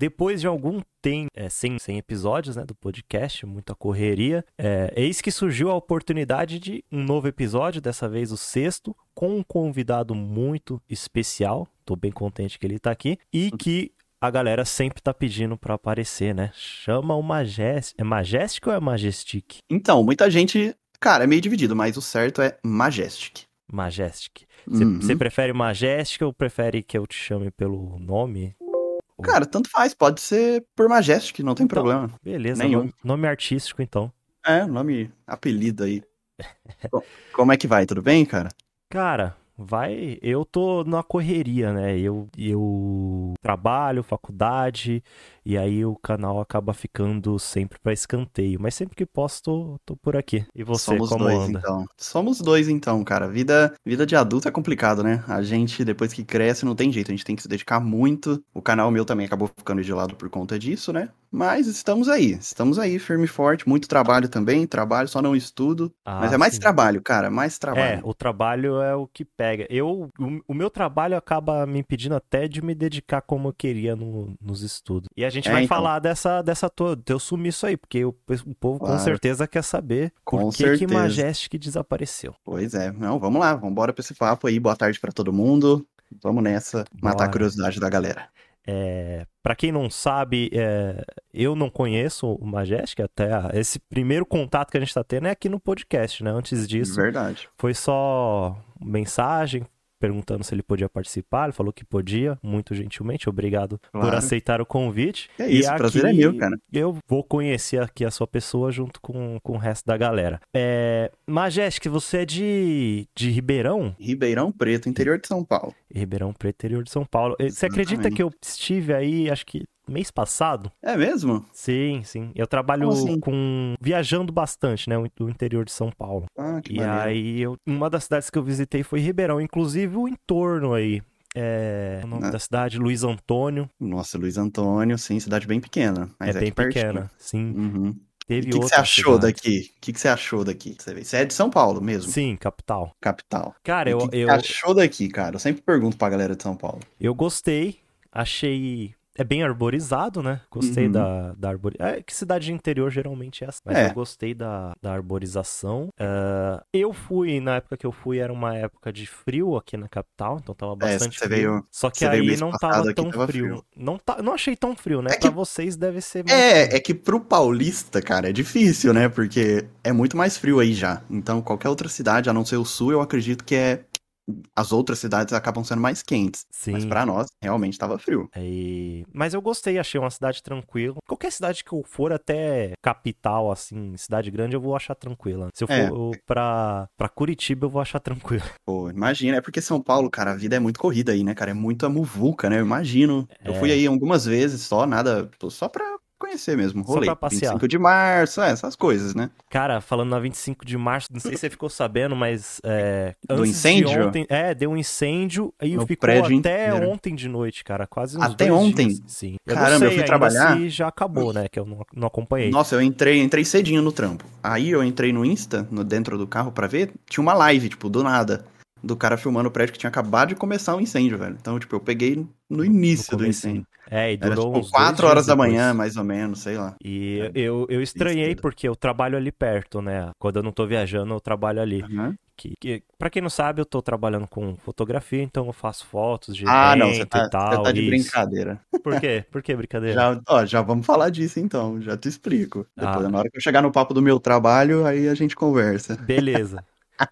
depois de algum tempo, é, sem, sem episódios né, do podcast, muita correria, é, eis que surgiu a oportunidade de um novo episódio, dessa vez o sexto, com um convidado muito especial. Tô bem contente que ele tá aqui. E que a galera sempre tá pedindo pra aparecer, né? Chama o Majestic. É Majestic ou é Majestic? Então, muita gente. Cara, é meio dividido, mas o certo é Majestic. Majestic. Você Uhum. prefere Majestic ou prefere que eu te chame pelo nome? Cara, tanto faz, pode ser por Majestic, não tem Então, problema. Beleza, Nenhum. nome, nome artístico então. É, nome, apelido aí. Bom, Como é que vai? Tudo bem, cara? Cara, vai. Eu tô na correria, né? Eu, eu trabalho, faculdade, e aí o canal acaba ficando sempre pra escanteio. Mas sempre que posso, tô, por aqui. E você, Somos como dois, anda? então. Somos dois, então, cara. Vida, vida de adulto é complicado, né? A gente, depois que cresce, não tem jeito. A gente tem que se dedicar muito. O canal meu também acabou ficando de lado por conta disso, né? Mas estamos aí. Estamos aí, firme e forte. Muito trabalho também. Trabalho, só não estudo. Mas Ah, é mais sim. trabalho, cara. Mais É, trabalho. o trabalho é o que pega. Eu, o, o meu trabalho acaba me impedindo até de me dedicar como eu queria no- nos estudos. E a gente É, vai então. falar dessa, dessa toda, teu sumiço aí, porque o, o povo com Claro. certeza quer saber Com por que que. Majestic desapareceu. Pois é. Não, vamos lá. Vamos embora pra esse papo aí. Boa tarde pra todo mundo. Vamos nessa. Matar a curiosidade da galera. É, para quem não sabe, é, eu não conheço o Majestic, até a- esse primeiro contato que a gente tá tendo é aqui no podcast, né? Antes disso, Verdade. foi só mensagem perguntando se ele podia participar, ele falou que podia, muito gentilmente, obrigado por Claro. aceitar o convite. É isso, e o prazer é meu, cara. Eu vou conhecer aqui a sua pessoa junto com, com o resto da galera. É, Majestic, você é de, de Ribeirão? Ribeirão Preto, interior de São Paulo. Ribeirão Preto, interior de São Paulo. Eh, Você acredita Exatamente. que eu estive aí, acho que mês passado? É mesmo? Sim, sim. Eu trabalho assim? com. viajando bastante, né? Do interior de São Paulo. Ah, que E maneiro. aí, eu... uma das cidades que eu visitei foi Ribeirão, inclusive o entorno aí. É. O nome Ah. da cidade, Luiz Antônio. Nossa, Luiz Antônio, sim, cidade bem pequena. Mas é é, bem aqui pertinho. pequena. Sim. Uhum. Teve o que, que você achou cidade. daqui? O que, que você achou daqui? Você é de São Paulo mesmo, Sim, capital. capital. Cara, E eu, o que, que eu, você achou daqui, cara? Eu sempre pergunto pra galera de São Paulo. eu gostei. Achei. É bem arborizado, né? Gostei Uhum. da, da arborização. É que cidade de interior geralmente é assim. Mas É. eu gostei da, da arborização. Ah, eu fui, na época que eu fui, era uma época de frio aqui na capital, então tava bastante você frio. veio- Só que aí não tava tão tava frio. frio. Não, tá, não achei tão frio, né? É pra que- vocês deve ser mais frio. É, é que pro paulista, cara, é difícil, né? Porque é muito mais frio aí já. Então, qualquer outra cidade, a não ser o sul, eu acredito que é. As outras cidades acabam sendo mais quentes. Sim. Mas pra nós, realmente tava frio. Aí- Mas eu gostei, achei uma cidade tranquila. Qualquer cidade que eu for, até capital, assim, cidade grande, eu vou achar tranquila. Se eu É. for pra, pra Curitiba, eu vou achar tranquilo. Pô, imagina, é porque São Paulo, cara, a vida é muito corrida aí, né, cara? É muita muvuca, né? Eu imagino. Eu É. fui aí algumas vezes só, nada, só pra conhecer mesmo, Só rolê. pra passear. 25 de março, é, essas coisas, né? Cara, falando na 25 de março, não sei se você ficou sabendo, mas é, Do antes de incêndio? ontem, é, deu um incêndio e No ficou prédio até inteiro. ontem de noite, cara, quase uns Até ontem? dias. Sim. Eu Caramba, eu fui trabalhar. se já acabou, né, que eu não, não acompanhei. Nossa, eu entrei, entrei cedinho no trampo. Aí eu entrei no Insta, no, dentro do carro pra ver, tinha uma live, tipo, do nada. Do cara filmando o prédio que tinha acabado de começar o incêndio, velho. Então, tipo, eu peguei no início No do incêndio. É, e Era durou tipo uns 4 dois horas da depois. manhã, mais ou menos, sei lá. E É. eu, eu estranhei porque eu trabalho ali perto, né? Quando eu não tô viajando, eu trabalho ali. Aham. Que, que, pra quem não sabe, eu tô trabalhando com fotografia, então eu faço fotos de Ah, não, você tá, e tal. você tá de isso. brincadeira. Por quê? Por que brincadeira? Já, ó, já vamos falar disso então, já te explico. Depois, Ah. na hora que eu chegar no papo do meu trabalho, aí a gente conversa. Beleza.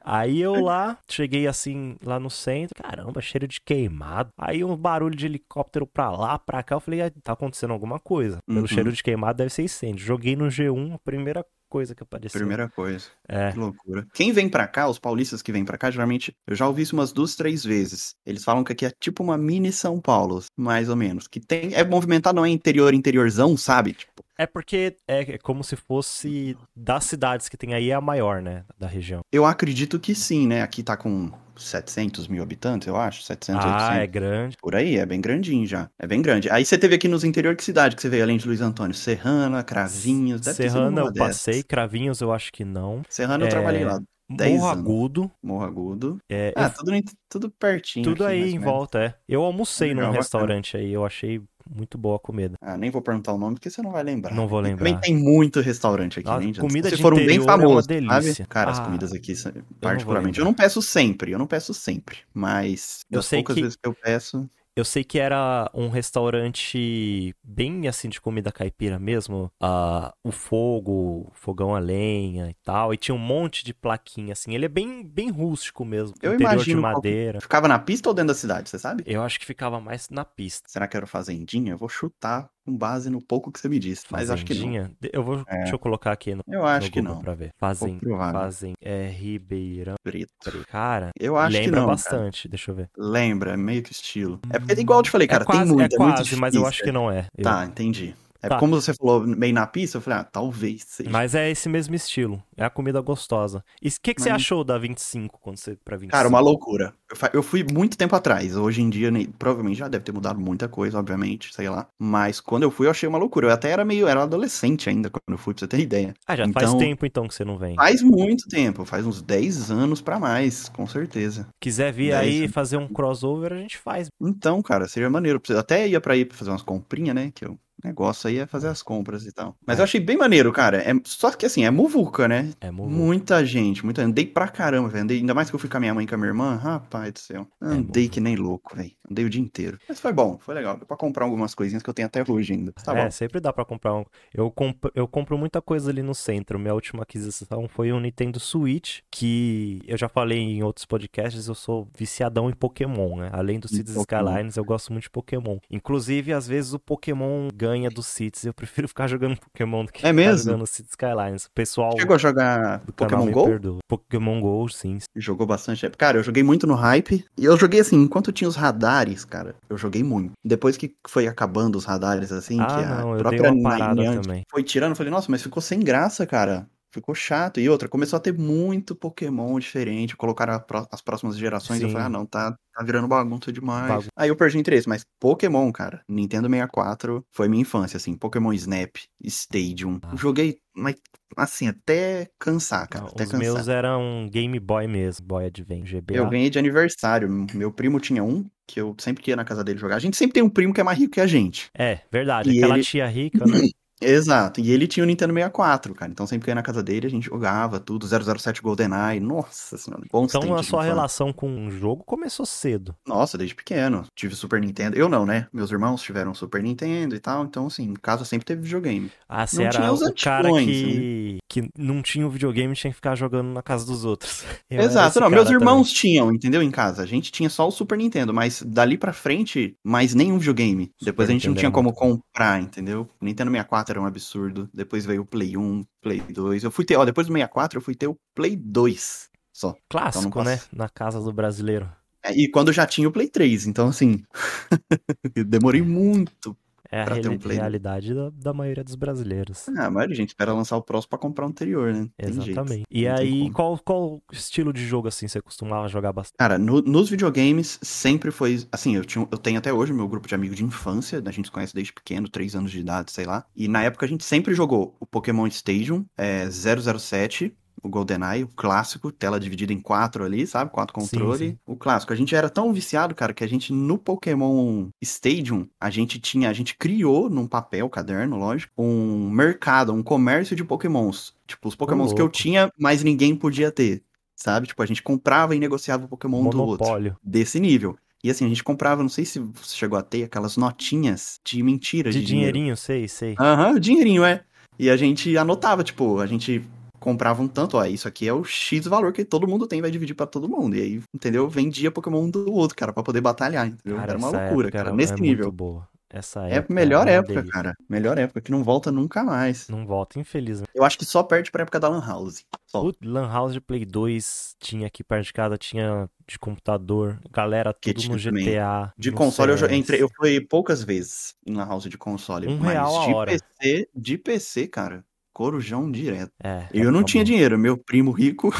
Aí eu lá, cheguei assim, lá no centro, caramba, cheiro de queimado. Aí um barulho de helicóptero pra lá, pra cá, eu falei, ah, tá acontecendo alguma coisa. Pelo Uhum. cheiro de queimado deve ser incêndio. Joguei no G1, a primeira coisa que apareceu. Primeira coisa. É. Que loucura. Quem vem pra cá, os paulistas que vêm pra cá, geralmente, eu já ouvi isso umas duas, três vezes. Eles falam que aqui é tipo uma mini São Paulo, mais ou menos. Que tem. É movimentado, não é interior, interiorzão, sabe? Tipo, É porque é é como se fosse das cidades que tem aí é a maior, né, da região. eu acredito que sim, né? Aqui tá com 700 mil habitantes, eu acho. 700, Ah, 800. é grande. Por aí, é bem grandinho já. É bem grande. Aí você teve aqui nos interior, que cidade que você veio além de Luiz Antônio? Serrana, Cravinhos, deve Serrana eu passei, dessas. Cravinhos eu acho que não. Serrana eu É, trabalhei lá. Dez Morro anos. Agudo, Morro Agudo. é, Ah, eu- tudo, tudo pertinho. tudo aqui, aí em volta, é. Eu almocei Legal, num bacana. restaurante aí, eu achei muito boa a comida. Ah, nem vou perguntar o nome porque você não vai lembrar. Não vou lembrar. Também tem muito restaurante aqui, Nossa, né? comida Se de foram bem é famosos, delícia. sabe? Cara, as Ah, comidas aqui, particularmente, eu, lembrar. não peço sempre, eu não peço sempre, mas Eu das sei poucas que- vezes que eu peço, Eu sei que era um restaurante bem assim de comida caipira mesmo. Ah, o fogo, fogão a lenha e tal. E tinha um monte de plaquinha assim. Ele é bem, bem rústico mesmo. Eu interior imagino de madeira. ficava na pista ou dentro da cidade, você sabe? Eu acho que ficava mais na pista. Será que era fazendinha? Eu vou chutar com base no pouco que você me disse, mas acho que não. Eu vou. É. Deixa eu colocar aqui no, Eu acho no que não. pra ver. Fazem, fazem. É Ribeirão. Preto. Cara, Eu acho que lembra não. cara. bastante. Deixa eu ver. Lembra, é meio que estilo. É porque, igual eu te falei, cara, é quase, tem muito, é é muito quase, mas eu acho que não é. Eu- Tá, entendi. É Tá. como você falou meio na pista, eu falei, ah, talvez seja. Mas é esse mesmo estilo. É a comida gostosa. E o que, que você achou da 25 quando você pra 25? Cara, uma loucura. Eu, eu fui muito tempo atrás. Hoje em dia, provavelmente já deve ter mudado muita coisa, obviamente, sei lá. Mas quando eu fui, eu achei uma loucura. Eu até era meio, era adolescente ainda quando eu fui, pra você ter ideia. Ah, já faz Então- tempo então que você não vem. Faz muito tempo, faz uns 10 anos pra mais, com certeza. Quiser vir aí anos. fazer um crossover, a gente faz. Então, cara, seria maneiro. Eu até ia pra ir fazer umas comprinhas, né? Que o negócio aí é fazer as compras e tal. Mas É. eu achei bem maneiro, cara. É, só que assim, é muvuca, né? É muito. Muita gente, muita. Andei pra caramba, velho. Andei, ainda mais que eu fui com a minha mãe e com a minha irmã. Rapaz do céu. Andei bom. que nem louco, velho. Andei o dia inteiro. Mas foi bom, foi legal. Deu pra comprar algumas coisinhas que eu tenho até hoje ainda. Tá é, bom. sempre dá pra comprar um. Eu, comp... eu compro muita coisa ali no centro. Minha última aquisição foi um Nintendo Switch, que eu já falei em outros podcasts, eu sou viciadão em Pokémon, né? Além dos Em Cities. Skylines, eu gosto muito de Pokémon. Inclusive, às vezes o Pokémon ganha dos Cities. Eu prefiro ficar jogando Pokémon do que É ficar mesmo? jogando Cities Skylines. O pessoal Chegou a jogar do Pokémon Go? perdoa. Pokémon Go, sim. Jogou bastante. Cara, eu joguei muito no hype. E eu joguei assim, enquanto tinha os radares, cara, eu joguei muito. Depois que foi acabando os radares, assim, Ah, que a não, eu dei própria uma parada também. foi tirando, eu falei, nossa, mas ficou sem graça, cara. Ficou chato. E outra, começou a ter muito Pokémon diferente. Colocaram pró- as próximas gerações. Eu Sim. falei, ah, não, tá, tá virando bagunça demais. Bagun- Aí eu perdi interesse. Mas Pokémon, cara, Nintendo 64 foi minha infância, assim. Pokémon Snap, Stadium. Ah. Joguei, mas assim, até cansar, cara. Não, até os cansar. meus eram Game Boy mesmo, Boy Advance, GBA. Eu ganhei de aniversário. Meu primo tinha um, que eu sempre ia na casa dele jogar. A gente sempre tem um primo que é mais rico que a gente. É, verdade. E Aquela ele- tia rica, né? Exato. E ele tinha o Nintendo 64, cara. Então sempre que eu ia na casa dele, a gente jogava tudo. 007 GoldenEye. Nossa senhora. Bons Então a sua relação com o jogo começou cedo. Nossa, desde pequeno. Tive Super Nintendo. Eu não, né? Meus irmãos tiveram Super Nintendo e tal. Então, assim, em casa sempre teve videogame. Ah, você Não tinha era os o cara antigões, que, que não tinha o videogame e tinha que ficar jogando na casa dos outros. Eu Exato. Não, meus cara irmãos tinham, entendeu? Em casa. A gente tinha só o Super Nintendo, mas dali pra frente, mais nenhum videogame. Super Depois a gente não Nintendo tinha como comprar, entendeu? Nintendo 64 era um absurdo. Depois veio o Play 1, Play 2. Eu fui ter, ó, depois do 64 eu fui ter o Play 2 só. também. Clássico, Então né? Na casa do brasileiro. É, E quando já tinha o Play 3, então assim, demorei muito. É a um reali- né? realidade da, da maioria dos brasileiros. Ah, a maioria gente espera lançar o próximo pra comprar o anterior, né? Tem jeito. Exatamente. E Não aí, qual, qual estilo de jogo assim você costumava jogar bastante? Cara, no- nos videogames sempre foi. Assim, eu, tinha, eu tenho até hoje meu grupo de amigos de infância, a gente se conhece desde pequeno, 3 anos de idade, sei lá. E na época a gente sempre jogou o Pokémon Stadium, é, 007, o GoldenEye, o clássico, tela dividida em quatro ali, sabe? Quatro Sim, controle. sim. O clássico. A gente era tão viciado, cara, que a gente no Pokémon Stadium, a gente tinha, a gente criou num papel, caderno, lógico, um mercado, um comércio de Pokémons. Tipo, os Pokémons que eu tinha, mas ninguém podia ter. Sabe? Tipo, a gente comprava e negociava o Pokémon um do outro Monopólio. desse nível. E assim, a gente comprava, não sei se você chegou a ter, aquelas notinhas de mentira De de, dinheiro. dinheirinho, sei, sei. Aham, dinheirinho, é. E a gente anotava, tipo, a gente comprava um tanto, ó, isso aqui é o X valor que todo mundo tem, vai dividir pra todo mundo. E aí, entendeu? Vendia Pokémon um do outro, cara, pra poder batalhar, entendeu? Cara, era uma loucura, cara, nesse é nível. Muito boa. Essa É época. a melhor uma época, delícia. cara. Melhor época, que não volta nunca mais. Não volta, infelizmente. Eu acho que só perde pra época da Lan House. Só. O Lan House de Play 2 tinha aqui perto de casa, tinha de computador, galera tudo no tinha também. GTA. De no console, eu, CS. entrei, eu fui poucas vezes em Lan House de console. Um mas real a de hora. PC, de PC, cara, Corujão direto. É. Eu não tá tinha dinheiro, meu primo rico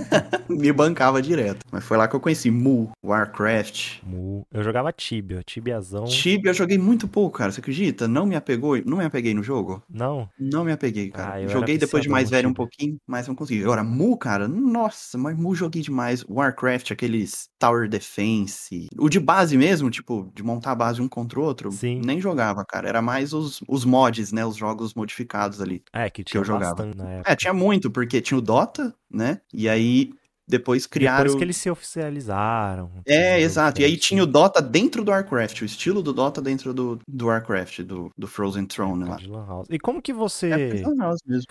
me bancava direto. Mas foi lá que eu conheci Mu, Warcraft. Mu. Eu jogava Tibia, Tibiazão. Tibia eu joguei muito pouco, cara. Você acredita? Não me apegou, não me apeguei no jogo. Não? Não me apeguei, cara. Ah, joguei depois de mais velho um pouquinho, mas não consegui. Agora, Mu, cara, nossa, mas Mu joguei demais. Warcraft, aqueles Tower Defense. O de base mesmo, tipo, de montar a base um contra o outro, Sim. nem jogava, cara. Era mais os, os mods, né? Os jogos modificados ali. É, que tinha eu jogava. bastante na época. É, tinha muito, porque tinha o Dota, né? E aí depois criaram. Depois que eles se oficializaram. É, exato. E aí tinha o Dota dentro do Warcraft, o estilo do Dota dentro do, do Warcraft, do, do Frozen Throne lá. de Lan House. E como que você É,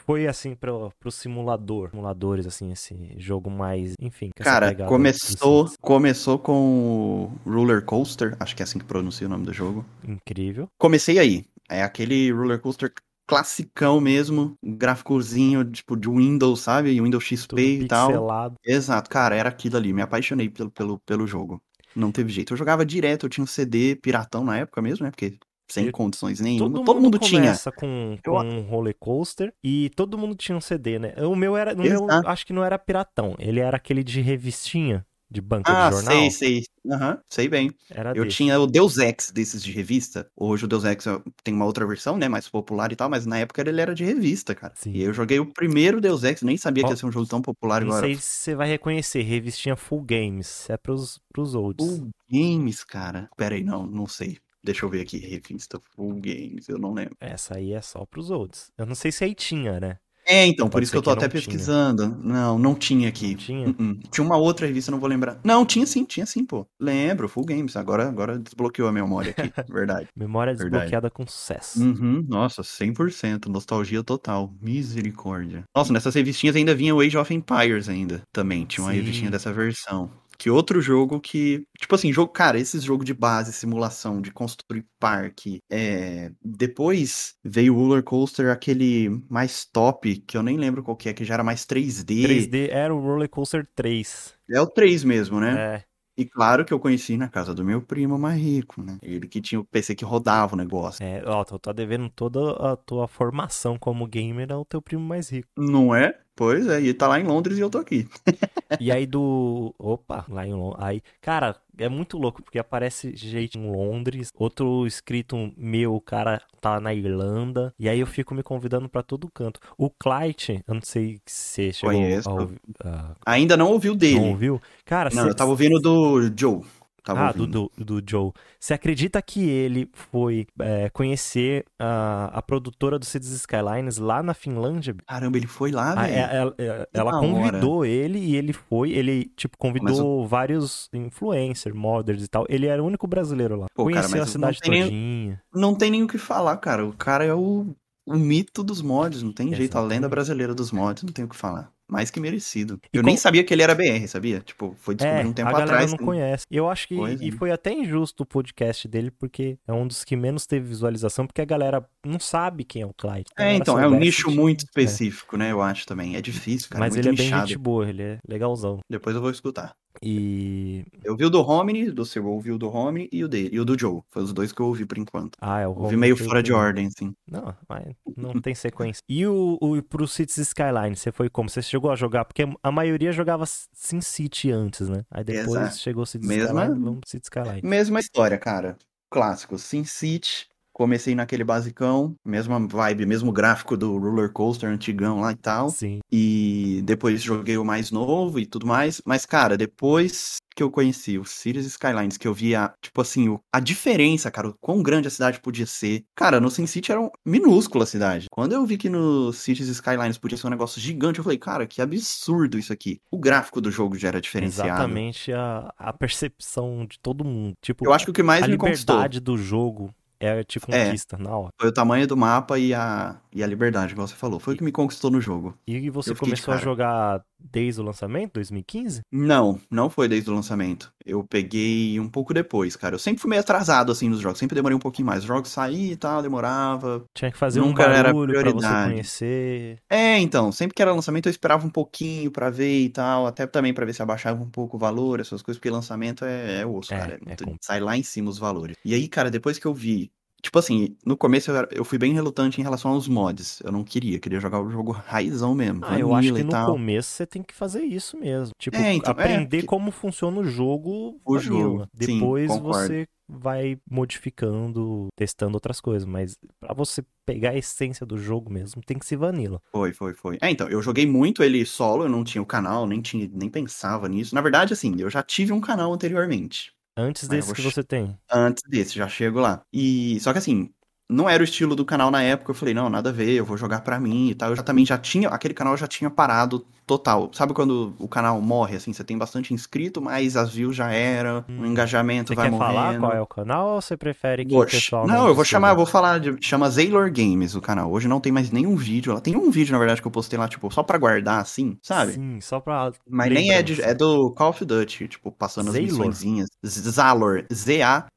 foi assim pro, pro simulador? Simuladores, assim, esse jogo mais. Enfim. Cara, começou, começou com o Roller Coaster, acho que é assim que pronuncia o nome do jogo. Incrível. Comecei aí. É aquele Roller Coaster classicão mesmo, gráficozinho, tipo, de Windows, sabe? Windows XP Tudo e tal. pixelado. Exato, cara, era aquilo ali. Me apaixonei pelo, pelo, pelo jogo. Não teve jeito. Eu jogava direto, eu tinha um CD piratão na época mesmo, né? Porque sem Eu- condições nenhuma. Todo, Todo, mundo, tinha. começa com, Eu- com um roller coaster e todo mundo tinha um CD, né? O meu era. O meu acho que não era piratão. Ele era aquele de revistinha, de banca Ah, de jornal. sei, sei. Aham, sei bem. Era Eu desse. tinha o Deus Ex desses de revista. Hoje o Deus Ex ó, tem uma outra versão, né? Mais popular e tal, mas na época ele era de revista, cara. Sim. E eu joguei o primeiro Deus Ex, nem sabia Ó, que ia ser um jogo tão popular Não agora. sei se você vai reconhecer, revistinha Full Games. É pros, pros olds. Full Games, cara. Pera aí, não, não sei. Deixa eu ver aqui. Revista Full Games, eu não lembro. Essa aí é só pros olds. Eu não sei se aí tinha, né? É, então, por Pode isso que eu tô que até tinha. pesquisando. Não, não tinha aqui. Não tinha? Uh-uh. Tinha uma outra revista, não vou lembrar. Não, tinha sim, tinha sim, pô. Lembro, Full Games. Agora, agora desbloqueou a memória aqui. Verdade. Memória Verdade. desbloqueada com sucesso. Uhum, nossa, 100%. Nostalgia total. Misericórdia. Nossa, nessas revistinhas ainda vinha o Age of Empires ainda. Também, tinha uma Sim. revistinha dessa versão. Que outro jogo que. Tipo assim, jogo. Cara, esses jogos de base, simulação, de construir parque. É. Depois veio o Roller Coaster, aquele mais top, que eu nem lembro qual que é, que já era mais 3D. 3D era o Roller Coaster 3. É o 3 mesmo, né? É. E claro que eu conheci na casa do meu primo mais rico, né? Ele que tinha o PC que rodava o negócio. É, ó, tu tá devendo toda a tua formação como gamer ao teu primo mais rico. Não é? Pois é, e tá lá em Londres e eu tô aqui. E aí do. Opa, lá em Londres. Aí, cara, é muito louco, porque aparece gente em Londres, outro escrito meu, o cara tá na Irlanda, e aí eu fico me convidando pra todo canto. O Clyde, eu não sei se você chegou Conheço. a ouvir. ah, Ainda não ouviu dele. não ouviu? Cara, Não, cê- eu tava ouvindo do Joe. Tava Ah, do, do, do Joe. Você acredita que ele foi é, conhecer a, a produtora do Cities Skylines lá na Finlândia? Caramba, ele foi lá, Ah, velho. é- ela, é- ela da convidou ele e ele foi, ele, tipo, convidou vários influencers, modders e tal. Ele era o único brasileiro lá. Pô, cara, Conheceu a mas cidade não tem nem- todinha. Não tem nem o que falar, cara. O cara é o, o mito dos mods, não tem jeito. A lenda Exatamente. brasileira dos mods, não tem o que falar. Mais que merecido. E eu qual- nem sabia que ele era BR, sabia? Tipo, foi descobrir É, um tempo a galera atrás. não que- conhece. Eu acho que Pois e é. foi até injusto o podcast dele, porque é um dos que menos teve visualização, porque a galera não sabe quem é o Clyde. Se a É, então, é um nicho tinha- muito é. específico, né? Eu acho também. É difícil, cara. Mas muito ele é bem gente boa, ele é legalzão. Depois eu vou escutar. E. Eu vi o do Homini, do seu, eu ouvi o do Homini e o dele. E o do Joe. Foi os dois que eu ouvi por enquanto. Ah, é o Ouvi meio fora de ordem, assim. Não, mas não tem sequência. E o, o pro Cities Skyline, você foi como? Você chegou a jogar? Porque a maioria jogava SimCity antes, né? Aí depois Exato. chegou o Cities Mesma- Skyline, vamos pro Cities Skyline. Mesma história, cara. Clássico. Sin City. Comecei naquele basicão. Mesma vibe, mesmo gráfico do Roller Coaster antigão lá e tal. Sim. E depois joguei o mais novo e tudo mais. Mas, cara, depois que eu conheci o Cities Skylines, que eu via, tipo assim, o- a diferença, cara, o quão grande a cidade podia ser. Cara, no Sin City era um minúscula a cidade. Quando eu vi que no Cities Skylines podia ser um negócio gigante, eu falei, cara, que absurdo isso aqui. O gráfico do jogo já era diferenciado. Exatamente a, a percepção de todo mundo. Tipo, Eu acho que o que mais a me conquistou liberdade do jogo é te É. conquista na hora. foi o tamanho do mapa e a, e a liberdade, igual você falou. Foi o que me conquistou no jogo. E você começou a jogar desde o lançamento, 2015? Não, não foi desde o lançamento. Eu peguei um pouco depois, cara. Eu sempre fui meio atrasado, assim, nos jogos. Sempre demorei um pouquinho mais. Os jogos saíam e tal, demorava. Tinha que fazer Nunca um era barulho pra você conhecer. É, então, sempre que era lançamento eu esperava um pouquinho pra ver e tal. Até também pra ver se abaixava um pouco o valor, essas coisas, porque lançamento é, é osso, É, cara. É é sai lá em cima os valores. E aí, cara, depois que eu vi Tipo assim, no começo eu, eu fui bem relutante em relação aos mods. Eu não queria, queria jogar o jogo raizão mesmo. Ah, eu acho que no tal. começo você tem que fazer isso mesmo. Tipo, É, então, é, aprender porque- como funciona o jogo O vanilla. jogo, sim, Depois concordo. você vai modificando, testando outras coisas. Mas pra você pegar a essência do jogo mesmo, tem que ser vanilla. Foi, foi, foi. É, então, eu joguei muito ele solo, eu não tinha o canal, nem tinha, nem pensava nisso. Na verdade, assim, eu já tive um canal anteriormente. Antes eu desse que você tem. Antes desse, já chego lá. E só que assim, não era o estilo do canal na época. Eu falei, não, nada a ver, eu vou jogar pra mim e tal. Eu já também já tinha, aquele canal já tinha parado total. Sabe quando o canal morre assim, você tem bastante inscrito, mas as views já era, o Hum. engajamento Você vai quer falar morrendo. qual é o canal ou você prefere que Vou o pessoal não, eu vou chamar, eu vou falar de. Chama Zaylor Games o canal. Hoje não tem mais nenhum vídeo lá. Tem um vídeo, na verdade, que eu postei lá, tipo, só pra guardar, assim, sabe? Sim, só pra. Mas nem é, de, é do Call of Duty, tipo, passando as Zaylor? missõezinhas. Zalor.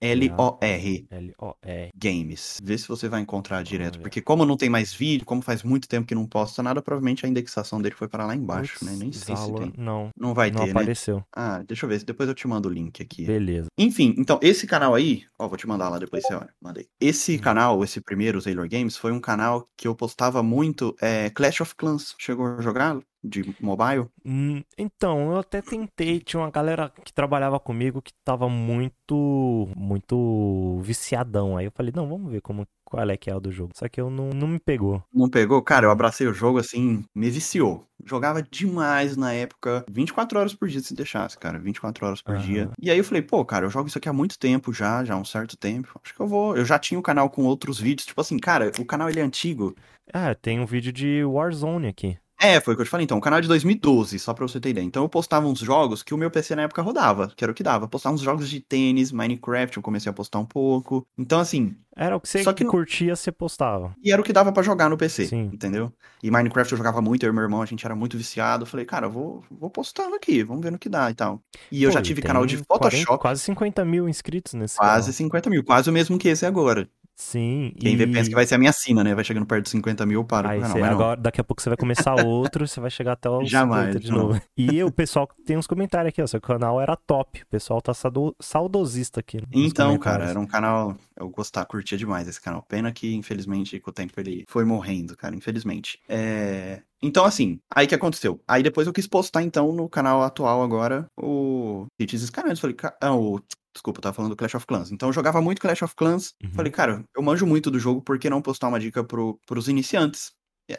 Z-A-L-O-R. L-O-E. Games. Vê se você vai encontrar direto. Porque como não tem mais vídeo, como faz muito tempo que não posta nada, provavelmente a indexação dele foi para lá embaixo, Putz, né? Nem sei se Zalor- tem. Não, Não vai não ter, né? apareceu. Ah, deixa eu ver. Depois eu te mando o link aqui. Beleza. Enfim, então esse canal aí, ó, vou te mandar lá depois você olha, mandei. Esse Hum. canal, esse primeiro, o Sailor Games, foi um canal que eu postava muito é, Clash of Clans. Chegou a jogar de mobile? Hum, Então, eu até tentei, tinha uma galera que trabalhava comigo que tava muito, muito viciadão. Aí eu falei, não, vamos ver como, qual é que é o do jogo. Só que eu não, não me pegou. Não pegou? Cara, eu abracei o jogo assim, me viciou. Jogava demais na época, 24 horas por dia se deixasse, cara, 24 horas por Aham. dia. E aí eu falei, pô, cara, eu jogo isso aqui há muito tempo já, já há um certo tempo. Acho que eu vou. Eu já tinha o canal com outros vídeos, tipo assim, cara, o canal ele é antigo. Ah, tem um vídeo de Warzone aqui. É, foi o que eu te falei. Então, o canal é de 2012, só pra você ter ideia. Então, eu postava uns jogos que o meu PC na época rodava, que era o que dava. Postava uns jogos de tênis, Minecraft, eu comecei a postar um pouco. Então, assim, Era o que você Só que curtia, você postava. e era o que dava pra jogar no PC, Sim. entendeu? E Minecraft eu jogava muito, eu e meu irmão, a gente era muito viciado. Eu falei, cara, eu vou, vou postando aqui, vamos ver no que dá e tal. E eu Pô, já e tive canal de 40 Photoshop, quase 50 mil inscritos nesse quase canal. 50 mil, quase o mesmo que esse agora. Sim, Quem vê e... pensa que vai ser a minha sina, né? Vai chegando perto de 50 mil, para Aí com o canal. você- não. agora, daqui a pouco você vai começar outro, você vai chegar até os Jamais, 50 de não. novo. E o pessoal tem uns comentários aqui, ó. Seu canal era top. O pessoal tá saudo- saudosista aqui. Então, cara, era um canal. Eu gostava, curtia demais esse canal. Pena que, infelizmente, com o tempo ele foi morrendo, cara, infelizmente. É... Então, assim, aí que aconteceu? Aí depois eu quis postar, então, no canal atual agora, o Cities Skylines. Falei, ah, o. Desculpa, eu tava falando do Clash of Clans. Então eu jogava muito Clash of Clans. Uhum. Falei, cara, eu manjo muito do jogo, por que não postar uma dica pro, pros iniciantes?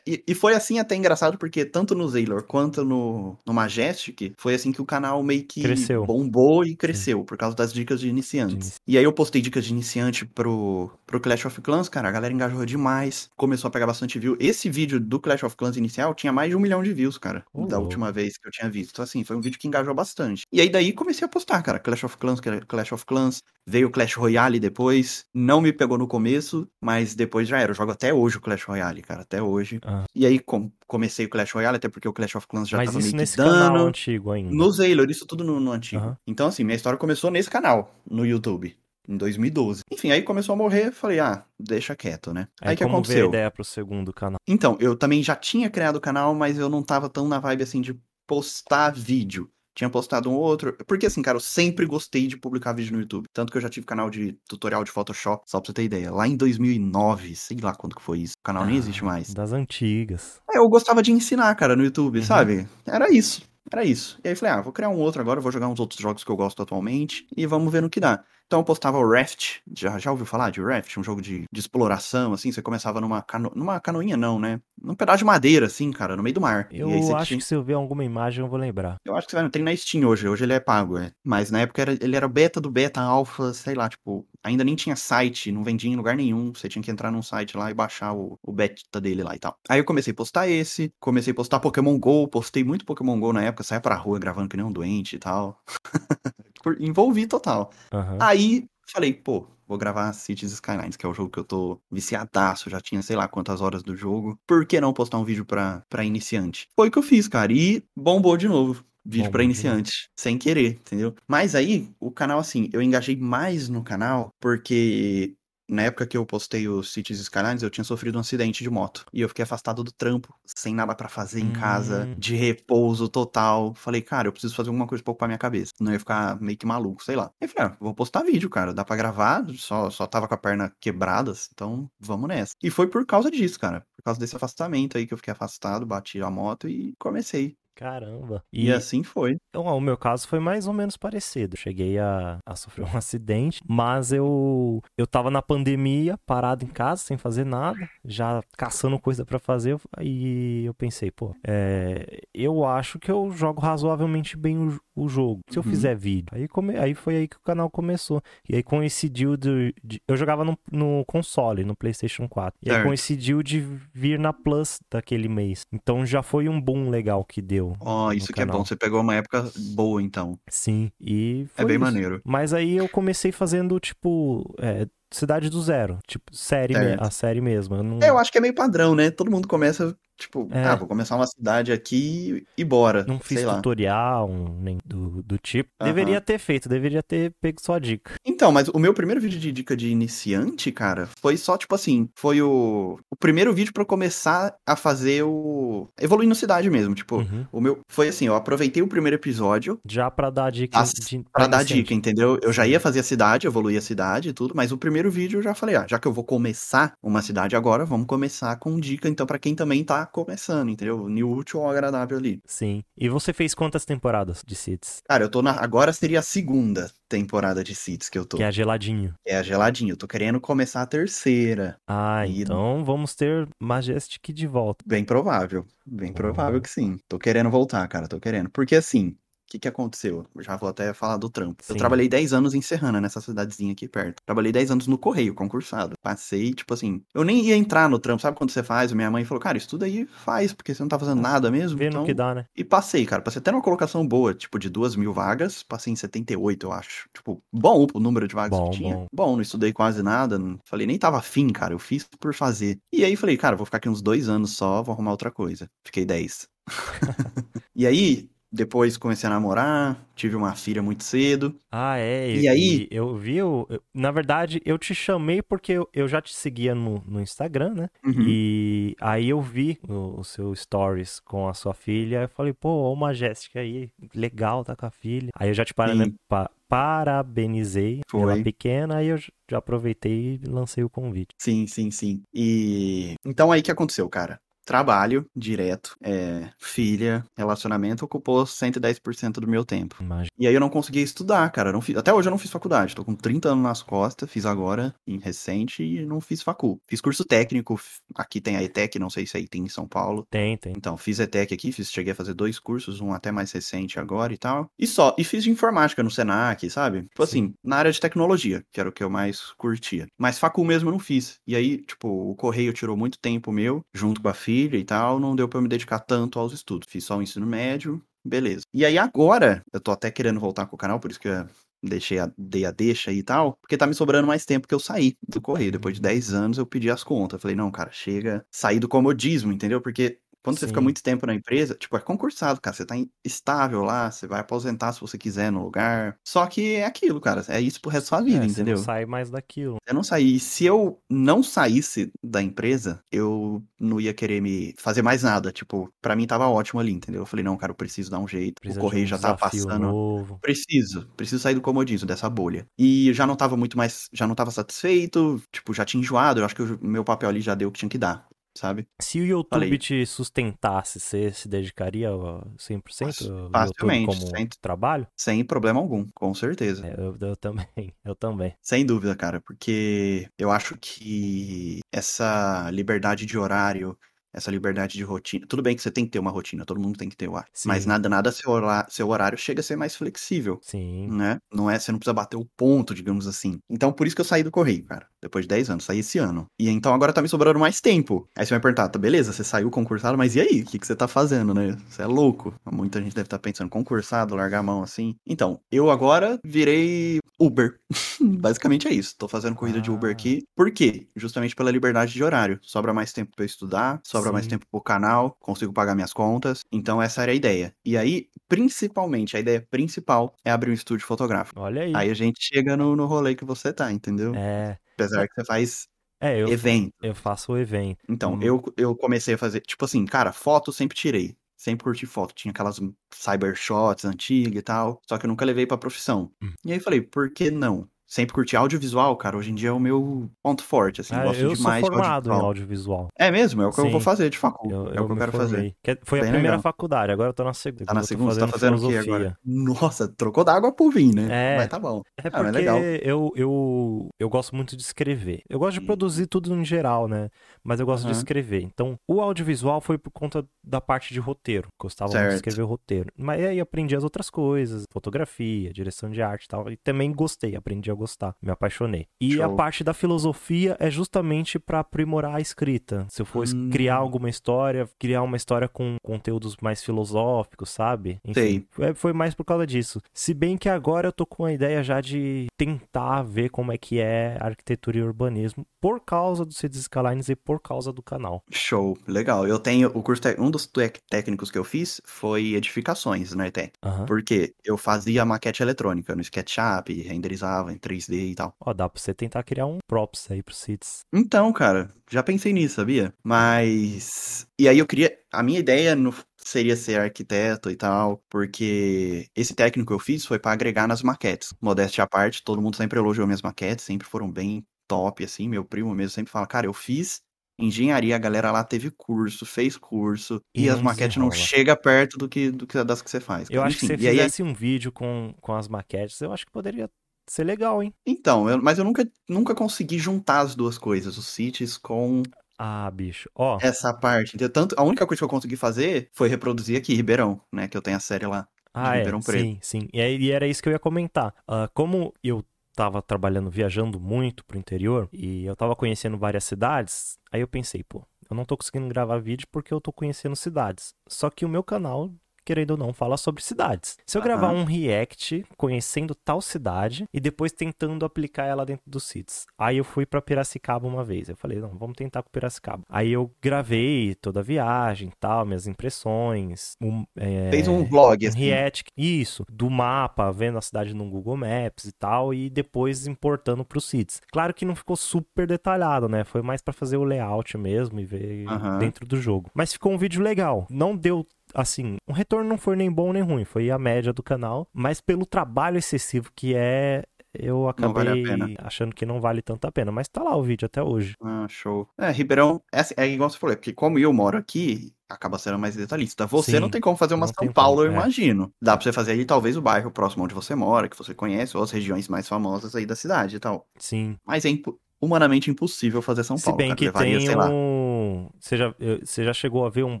E, e foi assim até engraçado, porque tanto no Zaylor quanto no, no Majestic, foi assim que o canal meio que Cresceu. bombou e cresceu, por causa das dicas de iniciantes. Inici- E aí eu postei dicas de iniciante pro, pro Clash of Clans, cara, a galera engajou demais, começou a pegar bastante view. Esse vídeo do Clash of Clans inicial tinha mais de um milhão de views, cara, Ô, da última vez que eu tinha visto. Então, assim, foi um vídeo que engajou bastante. E aí daí comecei a postar, cara, Clash of Clans, Clash of Clans, veio o Clash Royale depois, não me pegou no começo, mas depois já era. Eu jogo até hoje o Clash Royale, cara, até hoje. Ah. E aí com- comecei o Clash Royale, até porque o Clash of Clans já Mas tava isso meio nesse dando. canal antigo ainda. No Zaylor, isso tudo no, no antigo. Aham. Então, assim, minha história começou nesse canal, no YouTube, em 2012. Enfim, aí começou a morrer, falei, ah, deixa quieto, né? Aí, Aí que como veio a aconteceu? ideia pro segundo canal? Então, eu também já tinha criado o canal, mas eu não tava tão na vibe assim de postar vídeo. Tinha postado um outro. Porque assim, cara, eu sempre gostei de publicar vídeo no YouTube. Tanto que eu já tive canal de tutorial de Photoshop, só pra você ter ideia. Lá em 2009, sei lá quando que foi isso. O canal nem Ah, existe mais. Das antigas. É, Eu gostava de ensinar, cara, no YouTube, Uhum. sabe? Era isso. Era isso. E aí eu falei, ah, vou criar um outro agora, vou jogar uns outros jogos que eu gosto atualmente e vamos ver no que dá. Então eu postava o Raft, já, já ouviu falar de Raft? Um jogo de, de exploração, assim, você começava numa, cano... numa canoinha não, né? Num pedaço de madeira, assim, cara, no meio do mar. Eu acho tinha- que se eu ver alguma imagem eu vou lembrar. eu acho que você vai, tem na Steam hoje, hoje ele é pago, é. Mas na época era, ele era beta do beta, alfa, sei lá, tipo, ainda nem tinha site, não vendia em lugar nenhum, você tinha que entrar num site lá e baixar o, o beta dele lá e tal. Aí eu comecei a postar esse, comecei a postar Pokémon GO, postei muito Pokémon GO na época, saia pra rua gravando que nem um doente e tal. Envolvi total. Aham. Aí falei, pô, vou gravar Cities Skylines, que é o jogo que eu tô viciadaço, já tinha sei lá quantas horas do jogo. Por que não postar um vídeo pra, pra iniciante? Foi o que eu fiz, cara, e bombou de novo. Vídeo de iniciante, sem querer, entendeu? Mas aí, o canal, assim, eu engajei mais no canal porque na época que eu postei os Cities Skylines, eu tinha sofrido um acidente de moto. E eu fiquei afastado do trampo, sem nada para fazer em casa, Hum. de repouso total. Falei, cara, eu preciso fazer alguma coisa um pouco pra minha cabeça. Não ia ficar meio que maluco, sei lá. Aí falei, ah, vou postar vídeo, cara. Dá pra gravar, só, só tava com a perna quebrada, então vamos nessa. E foi por causa disso, cara. Por causa desse afastamento aí que eu fiquei afastado, bati a moto e comecei. Caramba. E, E, assim foi. então, ó, o meu caso foi mais ou menos parecido. Cheguei a, a sofrer um acidente, mas eu eu tava na pandemia, parado em casa, sem fazer nada, já caçando coisa pra fazer, e eu pensei, pô, é, eu acho que eu jogo razoavelmente bem o, o jogo. Se eu Uhum. fizer vídeo. Aí, come, aí foi aí que o canal começou. E aí coincidiu de, de- eu jogava no, no console, no PlayStation 4. E aí Certo. coincidiu de vir na Plus daquele mês. Então já foi um boom legal que deu. Ó, no isso que é canal. bom. Você pegou uma época boa, então. Sim, e É bem isso. maneiro. Mas aí eu comecei fazendo, tipo, é, Cidade do Zero. Tipo, série, Certo. a série mesmo. Eu não, É, eu acho que é meio padrão, né? Todo mundo começa, tipo, É. ah, vou começar uma cidade aqui e bora. não fiz sei tutorial, nem do, do tipo. Deveria ter feito, deveria ter pego sua dica. Então, mas o meu primeiro vídeo de dica de iniciante, cara, foi só, tipo assim, foi o, o primeiro vídeo pra eu começar a fazer o. evoluir na cidade mesmo. Tipo, Uhum. o meu. Foi assim, eu aproveitei o primeiro episódio Já pra dar dica As- de, pra dar iniciante. dica, entendeu? Eu já ia fazer a cidade, evoluir a cidade e tudo, mas o primeiro vídeo eu já falei, ah, já que eu vou começar uma cidade agora, vamos começar com dica, então, pra quem também tá começando, entendeu? O útil ao agradável ali. Sim. E você fez quantas temporadas de Cities? Cara, eu tô na. Agora seria a segunda temporada de Cities que eu tô. Que é a geladinho. É a geladinha. Eu tô querendo começar a terceira. Ah, E- então vamos ter Majestic de volta. Bem provável. Bem provável que sim. Tô querendo voltar, cara. Tô querendo. Porque assim. O que, que aconteceu? Eu já vou até falar do trampo. Eu Sim. trabalhei 10 anos em Serrana, nessa cidadezinha aqui perto. Trabalhei 10 anos no correio, concursado. Passei, tipo assim. Eu nem ia entrar no trampo, sabe quando você faz? Minha mãe falou, cara, estuda aí, faz, porque você não tá fazendo nada mesmo. Vendo então... que dá, né? E passei, cara. Passei até numa colocação boa, tipo, de duas mil vagas. Passei em 78, eu acho. Tipo, bom o número de vagas Bom, que tinha. bom. Bom. não estudei quase nada. Não... Falei, nem tava afim, cara. Eu fiz por fazer. E aí falei, cara, vou ficar aqui uns dois anos só, vou arrumar outra coisa. Fiquei 10. e aí, depois comecei a namorar, tive uma filha muito cedo. Ah, é. E aí? eu vi, eu, na verdade, eu te chamei porque eu, eu já te seguia no, no Instagram, né? Uhum. E aí eu vi o, o seu stories com a sua filha. Eu falei, pô, ó o Majestic aí, legal, tá com a filha. Aí eu já te para- Sim. pa- parabenizei Foi. ela pequena, aí eu já aproveitei e lancei o convite. Sim, sim, sim. E então aí que aconteceu, cara? Trabalho direto, é, filha, relacionamento ocupou 110% do meu tempo. Imagina. E aí eu não conseguia estudar, cara. Não fiz... Até hoje eu não fiz faculdade. Tô com 30 anos nas costas, fiz agora, em recente, e não fiz facul. Fiz curso técnico, aqui tem a ETEC, não sei se aí tem em São Paulo. Tem, tem. Então, fiz ETEC aqui, fiz, cheguei a fazer dois cursos, um até mais recente agora e tal. E só, e fiz de informática no Senac, sabe? Tipo Sim. assim, na área de tecnologia, que era o que eu mais curtia. Mas facul mesmo eu não fiz. E aí, tipo, o correio tirou muito tempo meu, junto com a filha e tal, não deu pra eu me dedicar tanto aos estudos. Fiz só o ensino médio, beleza. E aí agora, eu tô até querendo voltar com o canal, por isso que eu deixei a, dei a deixa e tal, porque tá me sobrando mais tempo que eu saí do correio. Depois de 10 anos eu pedi as contas. Eu falei, não, cara, chega, sair do comodismo, entendeu? Porque quando você fica Sim. muito tempo na empresa, tipo, é concursado, cara. Você tá estável lá, você vai aposentar se você quiser no lugar. Só que é aquilo, cara. É isso pro resto da sua vida, É, você entendeu? não sai mais daquilo. Eu não saí. E se eu não saísse da empresa, eu não ia querer me fazer mais nada. Tipo, pra mim tava ótimo ali, entendeu? Eu falei, não, cara, eu preciso dar um jeito. Precisa o correio um já tá passando. novo. Preciso, preciso sair do comodismo, dessa bolha. E já não tava muito mais, já não tava satisfeito, tipo, já tinha enjoado, eu acho que o meu papel ali já deu o que tinha que dar, sabe? Se o YouTube Falei. te sustentasse, você se dedicaria a 100% ao YouTube como sem- trabalho? Sem problema algum, com certeza. É, eu, eu também, eu também. Sem dúvida, cara, porque eu acho que essa liberdade de horário, essa liberdade de rotina. Tudo bem que você tem que ter uma rotina, todo mundo tem que ter, eu acho. Mas nada, nada, seu, hora- seu horário chega a ser mais flexível. Sim. né? Não é, você não precisa bater o ponto, digamos assim. Então, por isso que eu saí do correio, cara. Depois de 10 anos, saí esse ano. E então agora tá me sobrando mais tempo. Aí você vai perguntar, tá, beleza, você saiu concursado, mas e aí? O que, que você tá fazendo, né? Você é louco. Muita gente deve estar pensando, concursado, largar a mão assim. Então, eu agora virei Uber. Basicamente é isso. Tô fazendo corrida de Uber Ah. aqui. Por quê? Justamente pela liberdade de horário. Sobra mais tempo pra eu estudar, sobra mais Sim. tempo pro canal, consigo pagar minhas contas. Então, essa era a ideia. E aí, principalmente, a ideia principal é abrir um estúdio fotográfico. Olha aí. Aí a gente chega no, no rolê que você tá, entendeu? É, Apesar que você faz É, eu, evento. eu faço o evento. Então, Hum. eu, eu comecei a fazer, tipo assim, cara, foto eu sempre tirei. Sempre curti foto. Tinha aquelas cybershots antigas e tal. Só que eu nunca levei pra profissão. Hum. E aí falei, por que não? Sempre curti audiovisual, cara. Hoje em dia é o meu ponto forte, assim. Ah, gosto eu sou demais de formado em audiovisual. audiovisual. É mesmo? É o que eu Sim. vou fazer de facu. Eu, é o eu que eu quero formei. fazer. Que- Foi a Bem primeira legal. faculdade, agora eu tô na segunda. Tá na eu segunda, você tá fazendo o quê agora? Nossa, trocou d'água pro vinho, né? É. Mas tá bom. É Ah, mas porque legal. eu, eu, eu gosto muito de escrever. Eu gosto de Hum. produzir tudo em geral, né? Mas eu gosto de Aham. escrever. Então, o audiovisual foi por conta da parte de roteiro. Gostava muito de Certo. escrever roteiro. Mas aí aprendi as outras coisas, fotografia, direção de arte e tal. E também gostei, aprendi a gostar, me apaixonei. E a Show. parte da filosofia é justamente para aprimorar a escrita. Se eu for Hum. criar alguma história, criar uma história com conteúdos mais filosóficos, sabe? Sei. Foi, foi mais por causa disso. Se bem que agora eu tô com a ideia já de tentar ver como é que é arquitetura e urbanismo por causa do Cities Skylines e por causa do canal. Show, legal. Eu tenho o curso, tec- um dos tec- técnicos que eu fiz foi edificações na ETEC. Aham. Porque eu fazia maquete eletrônica no SketchUp, renderizava em 3D e tal. Ó, dá pra você tentar criar um props aí pro Cities. Então, cara, já pensei nisso, sabia? Mas. E aí eu queria. A minha ideia no- seria ser arquiteto e tal, porque esse técnico que eu fiz foi pra agregar nas maquetes. Modéstia à parte, todo mundo sempre elogiou minhas maquetes, sempre foram bem top, assim. Meu primo mesmo sempre fala, cara, eu fiz engenharia, a galera lá teve curso, fez curso, e, E as maquetes não chega perto do que, do que das que você faz. Eu cara. acho que se Enfim, você e aí- fizesse um vídeo com, com as maquetes, eu acho que poderia ser legal, hein? Então, eu- mas eu nunca, nunca consegui juntar as duas coisas, os cities com Ah, bicho. Ó, essa parte. Entendeu? Tanto, a única coisa que eu consegui fazer foi reproduzir aqui Ribeirão, né? Que eu tenho a série lá. Ah, é, Ribeirão Preto. sim, sim. E, aí- e era isso que eu ia comentar. Ah, como eu tava trabalhando, viajando muito pro interior, e eu tava conhecendo várias cidades, aí eu pensei, pô, eu não tô conseguindo gravar vídeo porque eu tô conhecendo cidades. Só que o meu canal, querendo ou não, fala sobre cidades. Se eu gravar um react conhecendo tal cidade e depois tentando aplicar ela dentro dos sítios. Aí eu fui pra Piracicaba uma vez. Eu falei, não, vamos tentar com Piracicaba. Aí eu gravei toda a viagem, tal, minhas impressões. um, é, Fez um vlog, um assim. react, isso, do mapa, vendo a cidade no Google Maps e tal, e depois importando pro Cities. Claro que não ficou super detalhado, né? Foi mais pra fazer o layout mesmo e ver Aham. dentro do jogo. Mas ficou um vídeo legal. Não deu assim, o retorno não foi nem bom nem ruim, foi a média do canal, mas pelo trabalho excessivo que é, eu vale acabei pena. achando que não vale tanto a pena, mas tá lá o vídeo até hoje. Ah, show. É, Ribeirão, é, assim, é igual você falou, é porque como eu moro aqui, acaba sendo mais detalhista. Você Sim, não tem como fazer uma São Paulo, como, eu é. imagino. Dá pra você fazer aí talvez o bairro próximo onde você mora, que você conhece, ou as regiões mais famosas aí da cidade e tal. Sim. Mas é impo- humanamente impossível fazer São Se Paulo. bem cara. que Levaria, tem um. Você já, você já chegou a ver um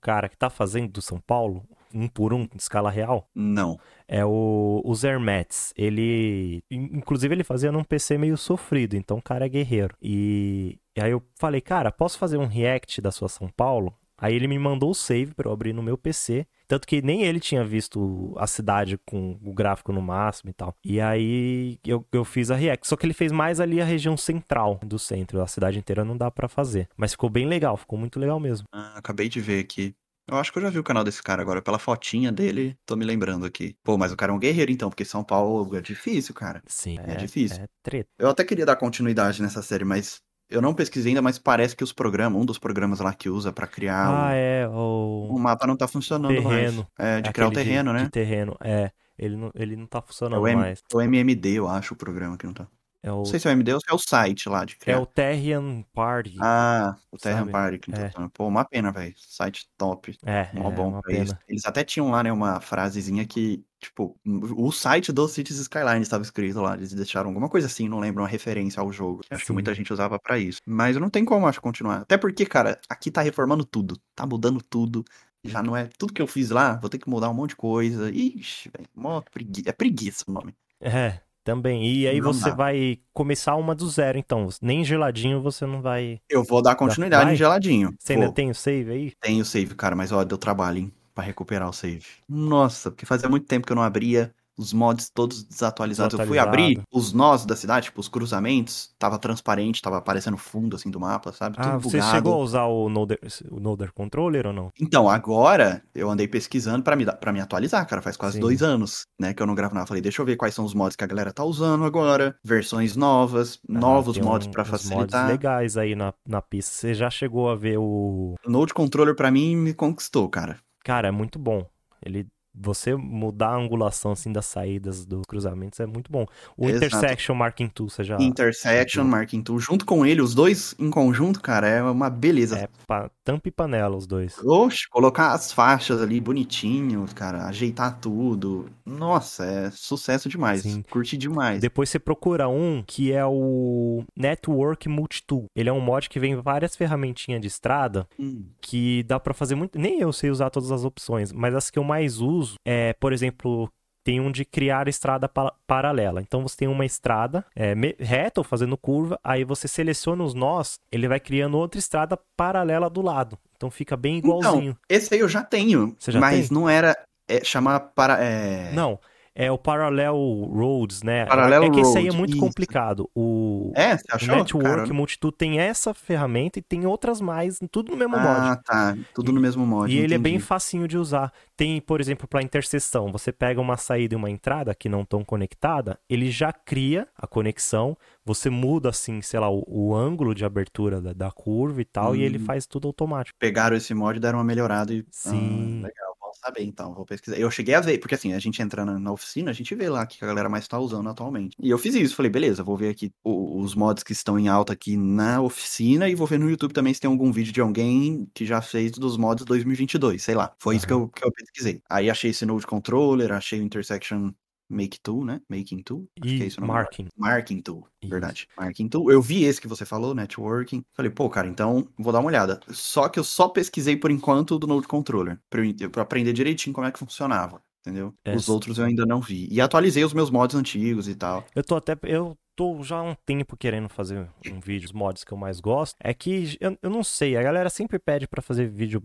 cara que tá fazendo do São Paulo, um por um, em escala real? Não. É o, o Zermets. Ele. in- Inclusive, ele fazia num PC meio sofrido, então o cara é guerreiro. E, e aí eu falei, cara, posso fazer um react da sua São Paulo? Aí ele me mandou o save pra eu abrir no meu PC. Tanto que nem ele tinha visto a cidade com o gráfico no máximo e tal. E aí eu, eu fiz a react. Só que ele fez mais ali a região central do centro. A cidade inteira não dá pra fazer. Mas ficou bem legal, ficou muito legal mesmo. Ah, acabei de ver aqui. Eu acho que eu já vi o canal desse cara agora. Pela fotinha dele, tô me lembrando aqui. Pô, mas o cara é um guerreiro então, porque São Paulo é difícil, cara. Sim, É difícil. É treta. Eu até queria dar continuidade nessa série, mas eu não pesquisei ainda, mas parece que os programas, um dos programas lá que usa pra criar Ah, o, é. o O. mapa não tá funcionando Terreno. mais. É, de criar o terreno, de, né? De terreno, é. Ele não, ele não tá É funcionando o, M- mais. o MMD, eu acho, o programa que não tá. É o, Não sei se é o MMD ou se é o site lá de é criar. o Terrian Party. Ah, o Terra sabe? Party que tá É. funcionando. Pô, uma pena, velho. Site top. é, Mó é bom uma pena. Eles até tinham lá, né, uma frasezinha que, tipo, o site do Cities Skylines estava escrito lá. Eles deixaram alguma coisa assim, não lembro, uma referência ao jogo. Acho que Sim. muita gente usava pra isso. Mas não tem como, acho, continuar. Até porque, cara, aqui tá reformando tudo. Tá mudando tudo. Já não é tudo que eu fiz lá, vou ter que mudar um monte de coisa. Ixi, velho, mó pregui... é preguiça o nome. É, também. E aí Não você dá. vai começar uma do zero, então. Nem geladinho você não vai. Eu vou dar continuidade Vai? em geladinho. Você Vou. ainda tem o save aí? Tenho save, cara, mas ó, deu trabalho, hein, pra recuperar o save. Nossa, porque fazia muito tempo que eu não abria. Os mods todos desatualizados. Eu fui abrir os nós da cidade, tipo, os cruzamentos, tava transparente, tava aparecendo fundo, assim, do mapa, sabe? Tudo ah, você chegou a usar o Noder, o Noder Controller ou não? Então, agora eu andei pesquisando para me, pra me atualizar, cara. Faz quase Sim. dois anos, né, que eu não gravo nada. Falei, deixa eu ver quais são os mods que a galera tá usando agora, versões novas, ah, novos mods um, para facilitar. mods legais aí na, na pista. Você já chegou a ver o... O Node Controller para mim me conquistou, cara. Cara, é muito bom. Ele você mudar a angulação assim das saídas dos cruzamentos é muito bom. O Exato. Intersection Marking Tool, você já. Intersection Marking Tool, junto com ele, os dois em conjunto, cara, é uma beleza. É pa... tampa e panela, os dois. Oxe, colocar as faixas ali bonitinho, cara, ajeitar tudo. Nossa, é sucesso demais. Sim. Curti demais. Depois você procura um que é o Network Multitool. Ele é um mod que vem várias ferramentinhas de estrada hum. que dá para fazer muito. Nem eu sei usar todas as opções, mas as que eu mais uso uso é, por exemplo, tem um de criar estrada pa paralela. Então você tem uma estrada é, reta ou fazendo curva, aí você seleciona os nós, ele vai criando outra estrada paralela do lado. Então fica bem então, igualzinho. Então, esse aí eu já tenho, já mas tem? não era é, chamar para. É... Não é o Parallel Roads, né? Parallel é que esse aí é muito isso. complicado. O, é, você achou? o Network Cara... Multitude tem essa ferramenta e tem outras mais, tudo no mesmo ah, mod. Ah, tá. Tudo no mesmo mod. E entendi. ele é bem facinho de usar. Tem, por exemplo, para interseção, você pega uma saída e uma entrada que não estão conectada, ele já cria a conexão, você muda assim, sei lá, o, o ângulo de abertura da, da curva e tal, hum. e ele hum. faz tudo automático. Pegaram esse mod, deram uma melhorada e. Sim. Ah, legal saber, então. Vou pesquisar. Eu cheguei a ver, porque assim, a gente entrando na oficina, a gente vê lá que a galera mais tá usando atualmente. E eu fiz isso, falei, beleza, vou ver aqui os mods que estão em alta aqui na oficina e vou ver no YouTube também se tem algum vídeo de alguém que já fez dos mods 2022, sei lá. Foi uhum. isso que eu, que eu pesquisei. Aí achei esse Node Controller, achei o Intersection Make Tool, né? Making Tool. Acho e é isso Marking. Marking Tool, isso. verdade. Marking Tool. Eu vi esse que você falou, Networking. Falei, pô, cara, então vou dar uma olhada. Só que eu só pesquisei por enquanto do Node Controller, pra aprender direitinho como é que funcionava. Entendeu? É. Os outros eu ainda não vi. E atualizei os meus mods antigos e tal. Eu tô até. Eu tô já há um tempo querendo fazer um vídeo, os mods que eu mais gosto, é que eu, eu não sei, a galera sempre pede para fazer vídeo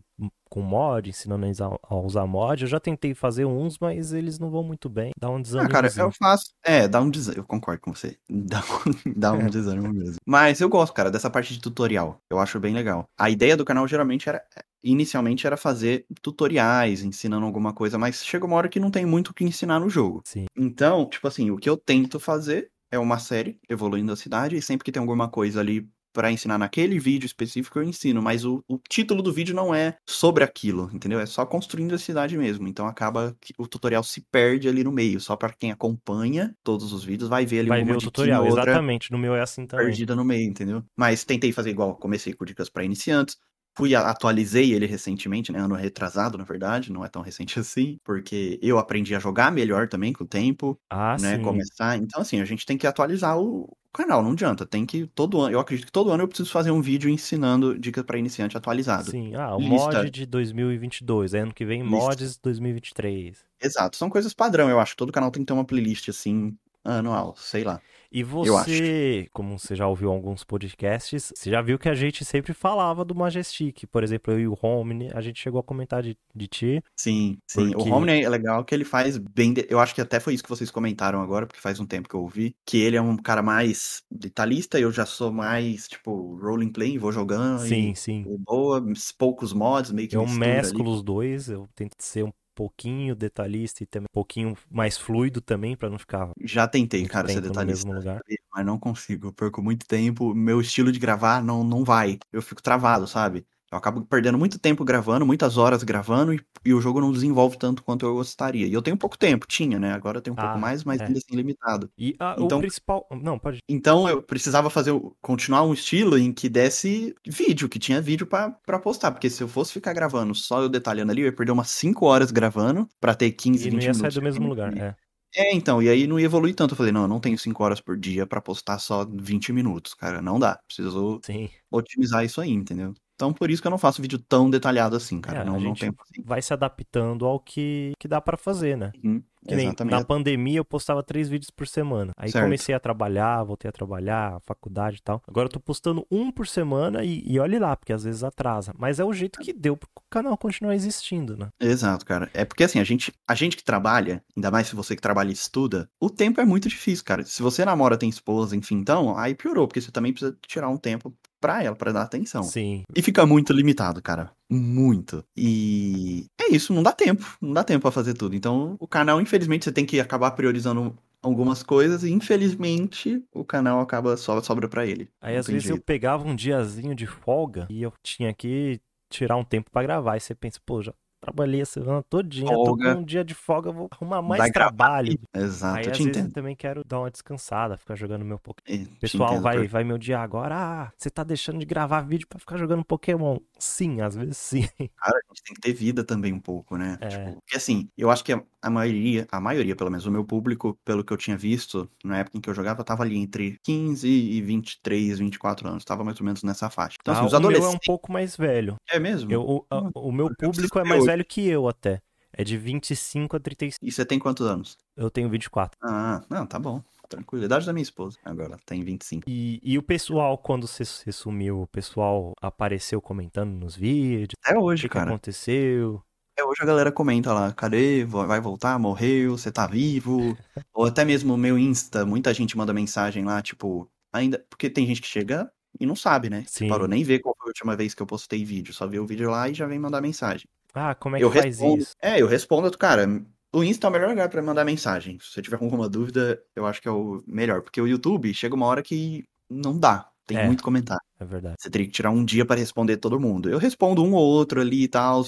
com mod, ensinando eles a, a, usar mod. Eu já tentei fazer uns, mas eles não vão muito bem. Dá um desânimo. Ah, cara, eu faço. É, dá um desânimo. Eu concordo com você. Dá um, dá um é. desânimo mesmo. Mas eu gosto, cara, dessa parte de tutorial. Eu acho bem legal. A ideia do canal geralmente era. Inicialmente era fazer tutoriais, ensinando alguma coisa, mas chega uma hora que não tem muito o que ensinar no jogo. Sim. Então, tipo assim, o que eu tento fazer é uma série evoluindo a cidade e sempre que tem alguma coisa ali para ensinar naquele vídeo específico eu ensino, mas o, o, título do vídeo não é sobre aquilo, entendeu? É só construindo a cidade mesmo. Então acaba que o tutorial se perde ali no meio. Só para quem acompanha todos os vídeos vai ver ali vai uma ver o tutorial, exatamente. No meu é assim também. Perdida no meio, entendeu? Mas tentei fazer igual, comecei com dicas para iniciantes, Fui, atualizei ele recentemente, né? Ano retrasado, na verdade, não é tão recente assim, porque eu aprendi a jogar melhor também com o tempo, ah, né? Sim. Começar. Então, assim, a gente tem que atualizar o canal, não adianta. Tem que todo ano, eu acredito que todo ano eu preciso fazer um vídeo ensinando dicas para iniciante atualizado. Sim, ah, o Lista. mod de 2022, ano que vem Lista. mods 2023. Exato, são coisas padrão, eu acho. Todo canal tem que ter uma playlist assim anual, sei lá. E você, como você já ouviu alguns podcasts, você já viu que a gente sempre falava do Majestic. Por exemplo, eu e o Romney, a gente chegou a comentar de, de ti. Sim, sim. Porque... O Romney é legal que ele faz bem. De... Eu acho que até foi isso que vocês comentaram agora, porque faz um tempo que eu ouvi. Que ele é um cara mais detalhista, eu já sou mais, tipo, rolling play, vou jogando. Sim, e... sim. Boa, poucos mods, meio que Eu mesclo ali. os dois, eu tento ser um pouquinho detalhista e também um pouquinho mais fluido também para não ficar já tentei cara ser detalhista no mesmo lugar. mas não consigo eu perco muito tempo meu estilo de gravar não não vai eu fico travado sabe eu acabo perdendo muito tempo gravando, muitas horas gravando, e, e, o jogo não desenvolve tanto quanto eu gostaria. E eu tenho pouco tempo, tinha, né? Agora eu tenho um ah, pouco mais, mas é. ainda assim limitado. E a, então, o principal. Não, pode. Então eu precisava fazer, continuar um estilo em que desse vídeo, que tinha vídeo para postar. Porque se eu fosse ficar gravando só eu detalhando ali, eu ia perder umas 5 horas gravando para ter 15, e 20 minutos. E não ia sair do mesmo lugar, é. É, então, e aí não ia evoluir tanto. Eu falei, não, eu não tenho 5 horas por dia para postar só 20 minutos, cara. Não dá. Preciso Sim. otimizar isso aí, entendeu? Então por isso que eu não faço vídeo tão detalhado assim, cara. É, não, a não gente tem assim. vai se adaptando ao que, que dá pra fazer, né? Uhum, Que nem Exatamente. na pandemia eu postava três vídeos por semana. Aí Certo. comecei a trabalhar, voltei a trabalhar, faculdade e tal. Agora eu tô postando um por semana e, e olhe lá, porque às vezes atrasa. Mas é o jeito que deu pro canal continuar existindo, né? Exato, cara. É porque assim, a gente, a gente que trabalha, ainda mais se você que trabalha e estuda, o tempo é muito difícil, cara. Se você namora, tem esposa, enfim, então, aí piorou, porque você também precisa tirar um tempo pra ela, pra dar atenção. Sim. E fica muito limitado, cara. Muito. E é isso, não dá tempo. Não dá tempo pra fazer tudo. Então, o canal, infelizmente, você tem que acabar priorizando algumas coisas e infelizmente o canal acaba só sobra pra ele. Aí às vezes eu jeito. pegava um diazinho de folga e eu tinha que tirar um tempo pra gravar. E você pensa, pô, já trabalhei a semana todinha, tô com um dia de folga, vou arrumar mais Vai gravar trabalho. Exato, Aí eu às vezes eu entendo. também quero dar uma descansada, ficar jogando meu Pokémon. É, O pessoal vai, porque- vai me odiar agora. Ah, você tá deixando de gravar vídeo pra ficar jogando Pokémon. Sim, às vezes sim. Cara, a gente tem que ter vida também um pouco, né? É. Tipo, porque assim, eu acho que a, a maioria, a maioria, pelo menos, o meu público, pelo que eu tinha visto, na época em que eu jogava, tava ali entre 15 e 23, 24 anos. Tava mais ou menos nessa faixa. Então, assim, Ah, os o meu é um adolescentes. pouco mais velho. É mesmo? Eu, o, a- Hum, o meu eu público é mais hoje. velho que eu até. É de 25 a 35. E você tem quantos anos? Eu tenho 24. Ah, não, tá bom. Tranquilo. Idade da minha esposa. Agora tem 25. E, e o pessoal, quando você, sumiu, o pessoal apareceu comentando nos vídeos. Até O hoje, que, que cara. aconteceu? Até hoje a galera comenta lá, cadê? Vai voltar? Morreu? Você tá vivo? Ou até mesmo o meu Insta, muita gente manda mensagem lá, tipo, ainda. Porque tem gente que chega e não sabe, né? Sim. Parou nem ver qual foi a última vez que eu postei vídeo. Só vê o vídeo lá e já vem mandar mensagem. Ah, como é que eu faz respondo. isso? É, eu respondo, cara. O Insta é o melhor lugar pra mandar mensagem. Se você tiver alguma dúvida, eu acho que é o melhor. Porque o YouTube chega uma hora que não dá. Tem É. muito comentário. É verdade. Você teria que tirar um dia pra responder todo mundo. Eu respondo um ou outro ali e tal.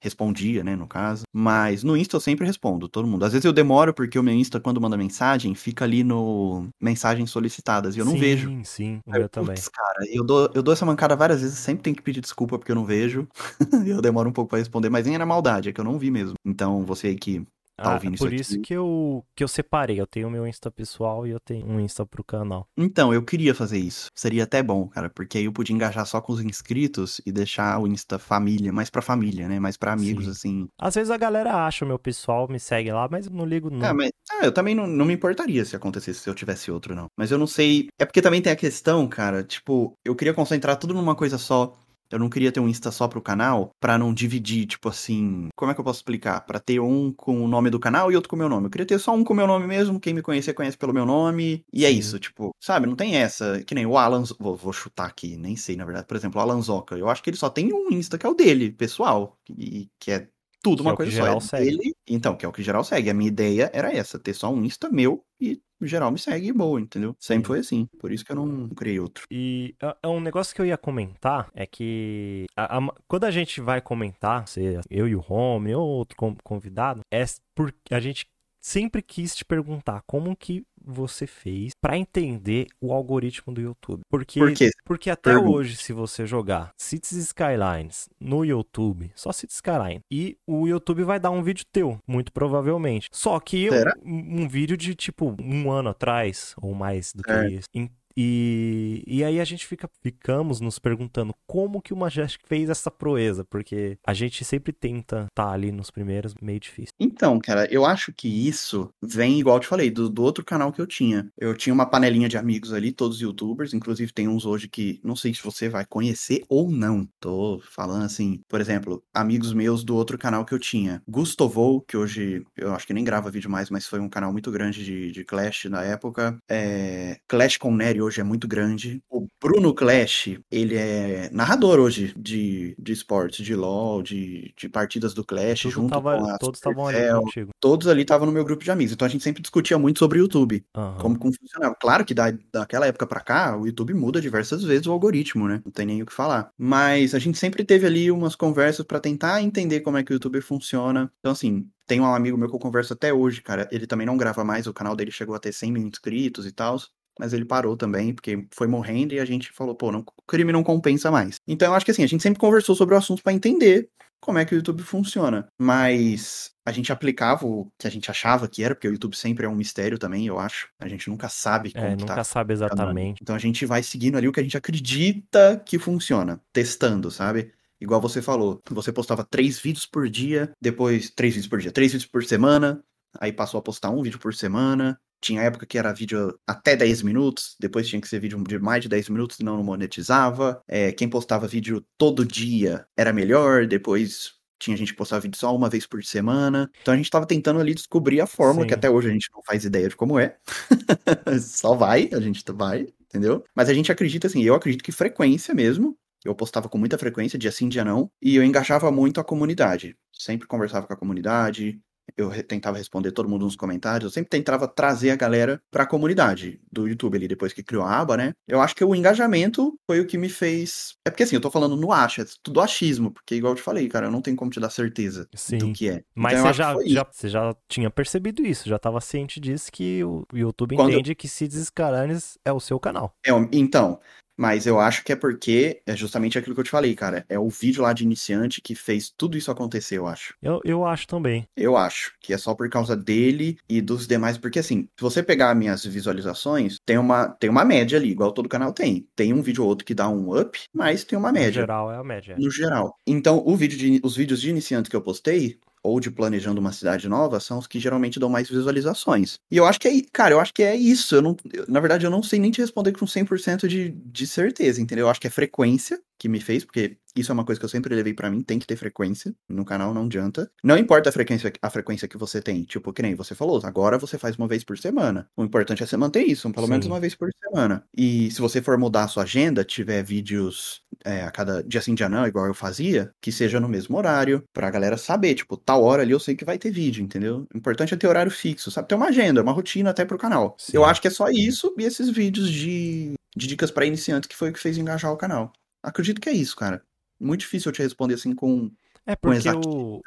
Respondia, né, no caso. Mas no Insta eu sempre respondo, todo mundo. Às vezes eu demoro porque o meu Insta, quando manda mensagem, fica ali no mensagens solicitadas e eu não sim, vejo. Sim, sim. Eu, meu também. Cara, eu dou, eu dou essa mancada várias vezes, sempre tenho que pedir desculpa porque eu não vejo. eu demoro um pouco pra responder, mas nem era maldade, é que eu não vi mesmo. Então, você aí que tá Ah, ouvindo isso por aqui. isso que eu, que eu separei. Eu tenho o meu Insta pessoal e eu tenho um Insta pro canal. Então, eu queria fazer isso. Seria até bom, cara, porque aí eu podia engajar só com os inscritos e deixar o Insta família, mais pra família, né? Mais pra amigos, Sim. assim. Às vezes a galera acha o meu pessoal, me segue lá, mas eu não ligo não. É, mas ah, eu também não, não me importaria se acontecesse se eu tivesse outro, não. Mas eu não sei. É porque também tem a questão, cara, tipo, eu queria concentrar tudo numa coisa só. Eu não queria ter um Insta só pro canal pra não dividir, tipo assim. Como é que eu posso explicar? Pra ter um com o nome do canal e outro com o meu nome. Eu queria ter só um com o meu nome mesmo. Quem me conhecer, conhece pelo meu nome. E é isso, tipo, sabe? Não tem essa. Que nem o Alan. Vou, vou chutar aqui, nem sei, na verdade. Por exemplo, o Alan Zoca. Eu acho que ele só tem um Insta que é o dele, pessoal. E que é tudo Que uma é o que coisa geral só. Segue. dele. Então, que é o que geral segue. A minha ideia era essa, ter só um Insta meu e geral me segue e boa, entendeu? Sempre Sim. foi assim. Por isso que eu não criei outro. E é- é um negócio que eu ia comentar é que a- a- quando a gente vai comentar, se eu e o Home ou outro con- convidado, é porque a gente sempre quis te perguntar como que você fez pra entender o algoritmo do YouTube. Porque, Por quê? porque até Pergunta. hoje, se você jogar Cities Skylines no YouTube, só Cities Skyline, e o YouTube vai dar um vídeo teu, muito provavelmente. Só que um, um vídeo de tipo um ano atrás, ou mais do que É. isso. E, e aí a gente fica, ficamos nos perguntando como que o Majestic fez essa proeza, porque a gente sempre tenta estar ali nos primeiros, meio difícil. Então, cara, eu acho que isso vem, igual eu te falei, do, do outro canal que eu tinha. Eu tinha uma panelinha de amigos ali, todos youtubers, inclusive tem uns hoje que não sei se você vai conhecer ou não. Tô falando assim, por exemplo, amigos meus do outro canal que eu tinha. Gustovou, que hoje eu acho que nem grava vídeo mais, mas foi um canal muito grande de, de Clash na época. É, Clash com Nery hoje é muito grande. O Bruno Clash, ele é narrador hoje de, de esportes, de LoL, de, de partidas do Clash, Tudo junto tava- com a todos estavam ali contigo. todos ali estavam no meu grupo de amigos. Então a gente sempre discutia muito sobre o YouTube, Aham. como, como funcionava. Claro que da, daquela época pra cá, o YouTube muda diversas vezes o algoritmo, né? Não tem nem o que falar. Mas a gente sempre teve ali umas conversas pra tentar entender como é que o YouTube funciona. Então, assim, tem um amigo meu que eu converso até hoje, cara. Ele também não grava mais, o canal dele chegou a ter 100 mil inscritos e tal. Mas ele parou também, porque foi morrendo e a gente falou, pô, não, o crime não compensa mais. Então eu acho que assim, a gente sempre conversou sobre o assunto pra entender como é que o YouTube funciona. Mas a gente aplicava o que a gente achava que era, porque o YouTube sempre é um mistério também, eu acho. A gente nunca sabe como É, nunca tá sabe exatamente. então a gente vai seguindo ali o que a gente acredita que funciona, testando, sabe? Igual você falou, você postava três vídeos por dia, depois três vídeos por dia, três vídeos por semana, aí passou a postar um vídeo por semana. Tinha época que era vídeo até 10 minutos, depois tinha que ser vídeo de mais de 10 minutos, senão não monetizava. É, quem postava vídeo todo dia era melhor, depois tinha gente que postava vídeo só uma vez por semana. Então a gente tava tentando ali descobrir a fórmula, Sim. que até hoje a gente não faz ideia de como é. só vai, a gente vai, entendeu? Mas a gente acredita assim, eu acredito que frequência mesmo. Eu postava com muita frequência, dia sim, dia não, e eu engajava muito a comunidade. Sempre conversava com a comunidade, eu tentava responder todo mundo nos comentários, eu sempre tentava trazer a galera pra comunidade do YouTube ali, depois que criou a aba, né? Eu acho que o engajamento foi o que me fez. É porque assim, eu tô falando no acho, é tudo achismo, porque igual eu te falei, cara, eu não tenho como te dar certeza Sim. do que é. Mas então, você, já, já, você já tinha percebido isso, já estava ciente disso que o YouTube Quando- entende que Cids Caranes é o seu canal. É, então, mas eu acho que é porque é justamente aquilo que eu te falei, cara. É o vídeo lá de iniciante que fez tudo isso acontecer, eu acho. Eu, eu acho também. Eu acho que é só por causa dele e dos demais, porque assim, se você pegar minhas visualizações, tem uma, tem uma média ali, igual todo canal tem. Tem um vídeo ou outro que dá um up, mas tem uma No média geral é a média. no geral. Então, o vídeo de- os vídeos de iniciantes que eu postei, ou de planejando uma cidade nova, são os que geralmente dão mais visualizações. E eu acho que é, cara, eu acho que é isso. Eu não, eu- na verdade, eu não sei nem te responder com 100% de, de certeza, entendeu? Eu acho que é frequência que me fez, porque isso é uma coisa que eu sempre levei pra mim, tem que ter frequência no canal, não adianta. Não importa a frequência, a frequência que você tem, tipo, que nem você falou, agora você faz uma vez por semana. O importante é você manter isso, pelo menos Sim. uma vez por semana. E se você for mudar a sua agenda, tiver vídeos é, a cada dia sim, dia não, igual eu fazia, que seja no mesmo horário, pra galera saber, tipo, tal hora ali eu sei que vai ter vídeo, entendeu? O importante é ter horário fixo, sabe? Ter uma agenda, uma rotina até pro canal. Sim. Eu acho que é só isso e esses vídeos de, de dicas pra iniciantes que foi o que fez engajar o canal. Acredito que é isso, cara. Muito difícil eu te responder assim com. É Com porque exatidão.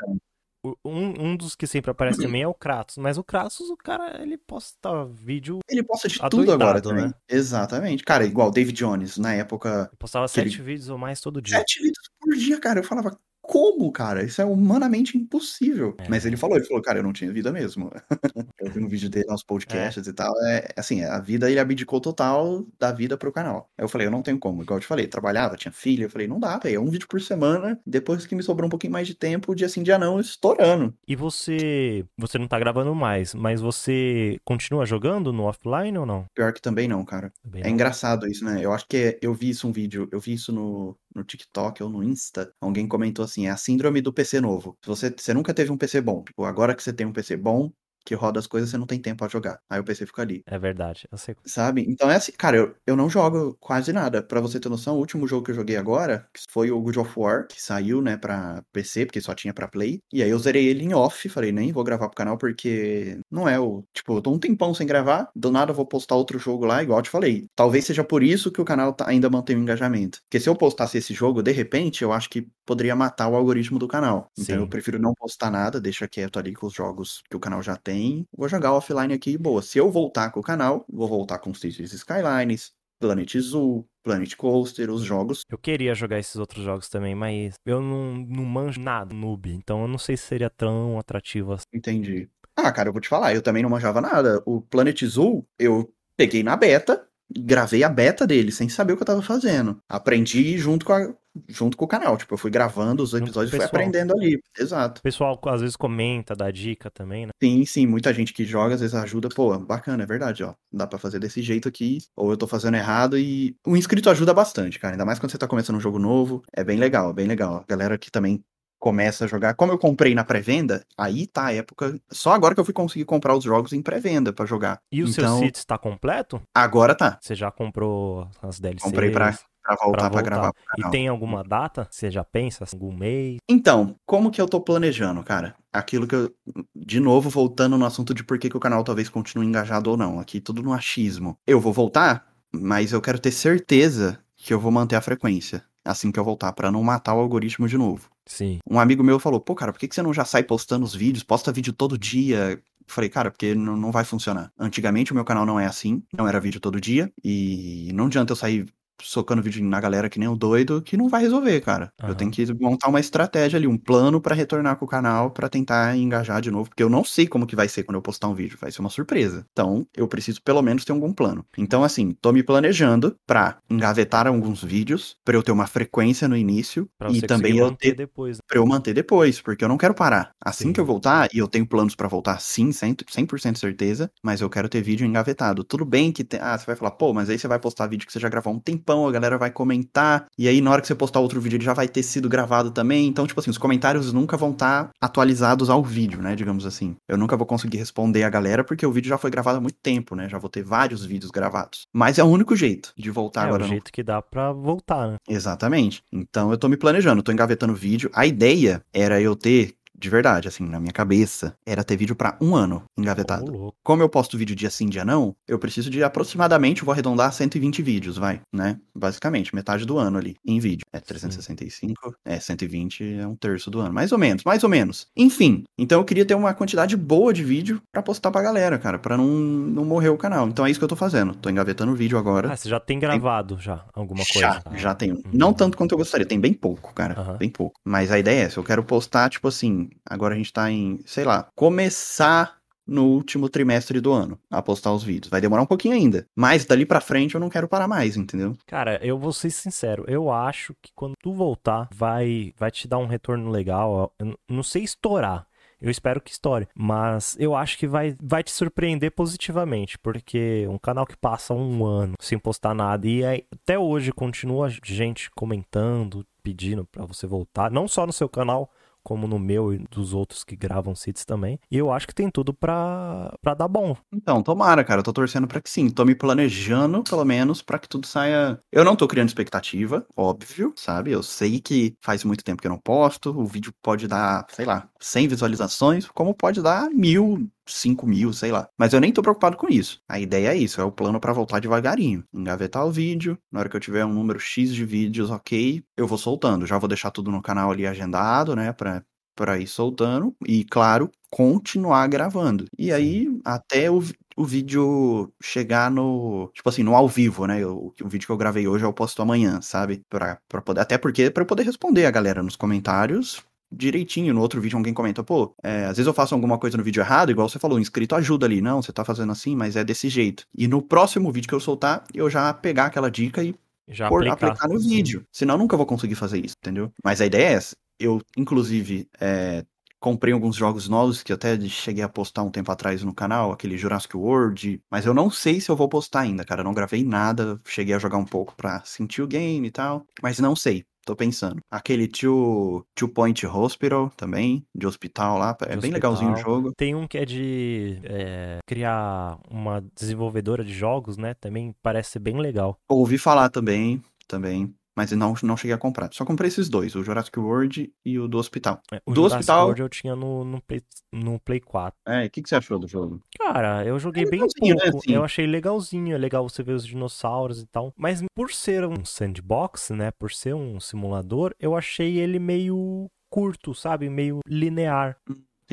o, um, um dos que sempre aparece também é o Kratos. Mas o Kratos, o cara, ele posta vídeo. Ele posta de tudo agora também. né? Exatamente. Cara, igual David Jones, na época, Postava Que ele- sete vídeos ou mais todo dia. sete vídeos por dia, cara. Eu falava, como, cara? Isso é humanamente impossível. É. Mas ele falou, ele falou, cara, eu não tinha vida mesmo. eu vi um vídeo dele nos podcasts e tal. É assim, a vida ele abdicou total da vida pro canal. Aí eu falei, eu não tenho como. Igual eu te falei, trabalhava, tinha filha. Eu falei, não dá, velho. É um vídeo por semana. Depois que me sobrou um pouquinho mais de tempo, dia sim, dia não, estourando. E você. Você não tá gravando mais, mas você continua jogando no offline ou não? Pior que também não, cara. Também É não. engraçado isso, né? Eu acho que é- eu vi isso um vídeo, eu vi isso no, no TikTok ou no Insta. Alguém comentou assim: é a síndrome do PC novo. Você, você nunca teve um PC bom, tipo, agora que você tem um PC bom, que roda as coisas, você não tem tempo pra jogar. Aí o PC fica ali. É verdade, eu sei. Sabe? Então é assim, cara, eu, eu não jogo quase nada. Pra você ter noção, o último jogo que eu joguei agora que foi o God of War, que saiu, né, pra PC, porque só tinha pra Play. E aí eu zerei ele em off, falei, nem vou gravar pro canal porque não é o. Tipo, eu tô um tempão sem gravar, do nada eu vou postar outro jogo lá, igual eu te falei. Talvez seja por isso que o canal tá- ainda mantém o engajamento. Porque se eu postasse esse jogo, de repente, eu acho que poderia matar o algoritmo do canal. Então Sim. eu prefiro não postar nada, deixa quieto ali com os jogos que o canal já tem. Vou jogar offline aqui e boa. Se eu voltar com o canal, vou voltar com Cities Skylines, Planet Zoo, Planet Coaster, os jogos. Eu queria jogar esses outros jogos também, mas eu não, não manjo nada, noob. Então eu não sei se seria tão atrativo assim. Entendi. Ah, cara, eu vou te falar, eu também não manjava nada. O Planet Zoo, eu peguei na beta, gravei a beta dele, sem saber o que eu tava fazendo. Aprendi junto com, a- junto com o canal. Tipo, eu fui gravando os episódios e fui aprendendo ali. Exato. O pessoal às vezes comenta, dá dica também, né? Sim, sim, muita gente que joga às vezes ajuda, pô, bacana, é verdade, ó. Dá pra fazer desse jeito aqui, ou eu tô fazendo errado e o inscrito ajuda bastante, cara. Ainda mais quando você tá começando um jogo novo, é bem legal, é bem legal. A galera que também começa a jogar, como eu comprei na pré-venda, aí tá a época, só agora que eu fui conseguir comprar os jogos em pré-venda pra jogar. E o seu então, site está completo? agora tá. Você já comprou as DLCs? Comprei pra, pra voltar pra, voltar. gravar E tem alguma data? Você já pensa? assim, Algum mês? Então, como que eu tô planejando, cara? Aquilo que eu. De novo, voltando no assunto de por que, que o canal talvez continue engajado ou não. Aqui tudo no achismo. Eu vou voltar, mas eu quero ter certeza que eu vou manter a frequência. Assim que eu voltar, pra não matar o algoritmo de novo. Sim. Um amigo meu falou: pô, cara, por que, que você não já sai postando os vídeos? Posta vídeo todo dia. Falei, cara, porque não, não vai funcionar. Antigamente o meu canal não é assim, não era vídeo todo dia, e não adianta eu sair socando vídeo na galera que nem um doido, que não vai resolver, cara. Aham. Eu tenho que montar uma estratégia ali, um plano pra retornar com o canal, pra tentar engajar de novo, porque eu não sei como que vai ser quando eu postar um vídeo, vai ser uma surpresa. Então, eu preciso pelo menos ter algum plano. Então, assim, tô me planejando pra engavetar alguns vídeos, pra eu ter uma frequência no início Pra e também eu ter depois. né? pra eu manter depois, porque eu não quero parar. Assim Sim. que eu voltar, e eu tenho planos pra voltar sim, 100%, 100% certeza, mas eu quero ter vídeo engavetado. Tudo bem que, te- ah, você vai falar, pô, mas aí você vai postar vídeo que você já gravou há um tempão, a galera vai comentar, e aí na hora que você postar outro vídeo ele já vai ter sido gravado também, então, tipo assim, os comentários nunca vão estar atualizados ao vídeo, né, digamos assim. Eu nunca vou conseguir responder a galera, porque o vídeo já foi gravado há muito tempo, né, já vou ter vários vídeos gravados. Mas é o único jeito de voltar é agora o no jeito que dá pra voltar, né? Exatamente. Então eu tô me planejando, tô engavetando vídeo. A ideia era eu ter, de verdade, assim, na minha cabeça, era ter vídeo pra um ano engavetado. louco. Como eu posto vídeo dia sim, dia não, eu preciso de aproximadamente, vou arredondar 120 vídeos, vai, né? Basicamente, metade do ano ali, em vídeo. É 365, é 120 é um terço do ano, mais ou menos, mais ou menos. Enfim, então eu queria ter uma quantidade boa de vídeo pra postar pra galera, cara, pra não, não morrer o canal. Então é isso que eu tô fazendo. Tô engavetando o vídeo agora. Ah, você já tem gravado já alguma coisa? Já, Ah, já tenho. Uhum. Não tanto quanto eu gostaria, tem bem pouco, cara. Aham. Bem pouco. Mas a ideia é essa, eu quero postar, tipo assim, agora a gente tá em, sei lá, começar no último trimestre do ano a postar os vídeos. Vai demorar um pouquinho ainda. Mas dali pra frente eu não quero parar mais, entendeu? Cara, eu vou ser sincero, eu acho que quando tu voltar, vai, vai te dar um retorno legal. Eu não sei estourar. Eu espero que estoure, mas eu acho que vai, vai te surpreender positivamente, porque um canal que passa um ano sem postar nada e aí, até hoje continua gente comentando, pedindo pra você voltar, não só no seu canal, como no meu e dos outros que gravam seeds também. E eu acho que tem tudo pra, pra dar bom. Então, tomara, cara. Eu tô torcendo pra que sim. Tô me planejando, pelo menos, pra que tudo saia. Eu não tô criando expectativa, óbvio, sabe? Eu sei que faz muito tempo que eu não posto. O vídeo pode dar, sei lá, 100 visualizações, como pode dar mil, 5 mil, sei lá. Mas eu nem tô preocupado com isso. A ideia é isso, é o plano pra voltar devagarinho. Engavetar o vídeo. Na hora que eu tiver um número X de vídeos, ok, eu vou soltando. Já vou deixar tudo no canal ali agendado, né? Pra, pra ir soltando. E, claro, continuar gravando. E aí, até o, o vídeo chegar no. Tipo assim, no ao vivo, né? O, o vídeo que eu gravei hoje eu posto amanhã, sabe? Pra, pra poder. Até porque pra eu poder responder a galera nos comentários direitinho. No outro vídeo alguém comenta, pô, é, às vezes eu faço alguma coisa no vídeo errado, igual você falou, o inscrito ajuda ali. Não, você tá fazendo assim, mas é desse jeito. E no próximo vídeo que eu soltar, eu já pegar aquela dica e Já por aplicar. aplicar no Sim. vídeo. Senão eu nunca vou conseguir fazer isso, entendeu? Mas a ideia é essa. Eu, inclusive, é, comprei alguns jogos novos que até cheguei a postar um tempo atrás no canal, aquele Jurassic World, mas eu não sei se eu vou postar ainda, cara. Eu não gravei nada, cheguei a jogar um pouco pra sentir o game e tal, mas não sei. Tô pensando. Aquele Two, two Point Hospital também, de hospital lá. É De bem legalzinho o hospital. jogo. Tem um que é de é, criar uma desenvolvedora de jogos, né? Também parece ser bem legal. Ouvi falar também, também. Mas eu não, não cheguei a comprar. Só comprei esses dois, o Jurassic World e o do hospital. É, O Do Jurassic hospital- World eu tinha no, no, Play, no Play 4. É, o que, que você achou do jogo? Cara, eu joguei É bem né, pouco. assim? Eu achei legalzinho, é legal você ver os dinossauros e tal. Mas por ser um sandbox, né? Por ser um simulador, eu achei ele meio curto, sabe? Meio linear.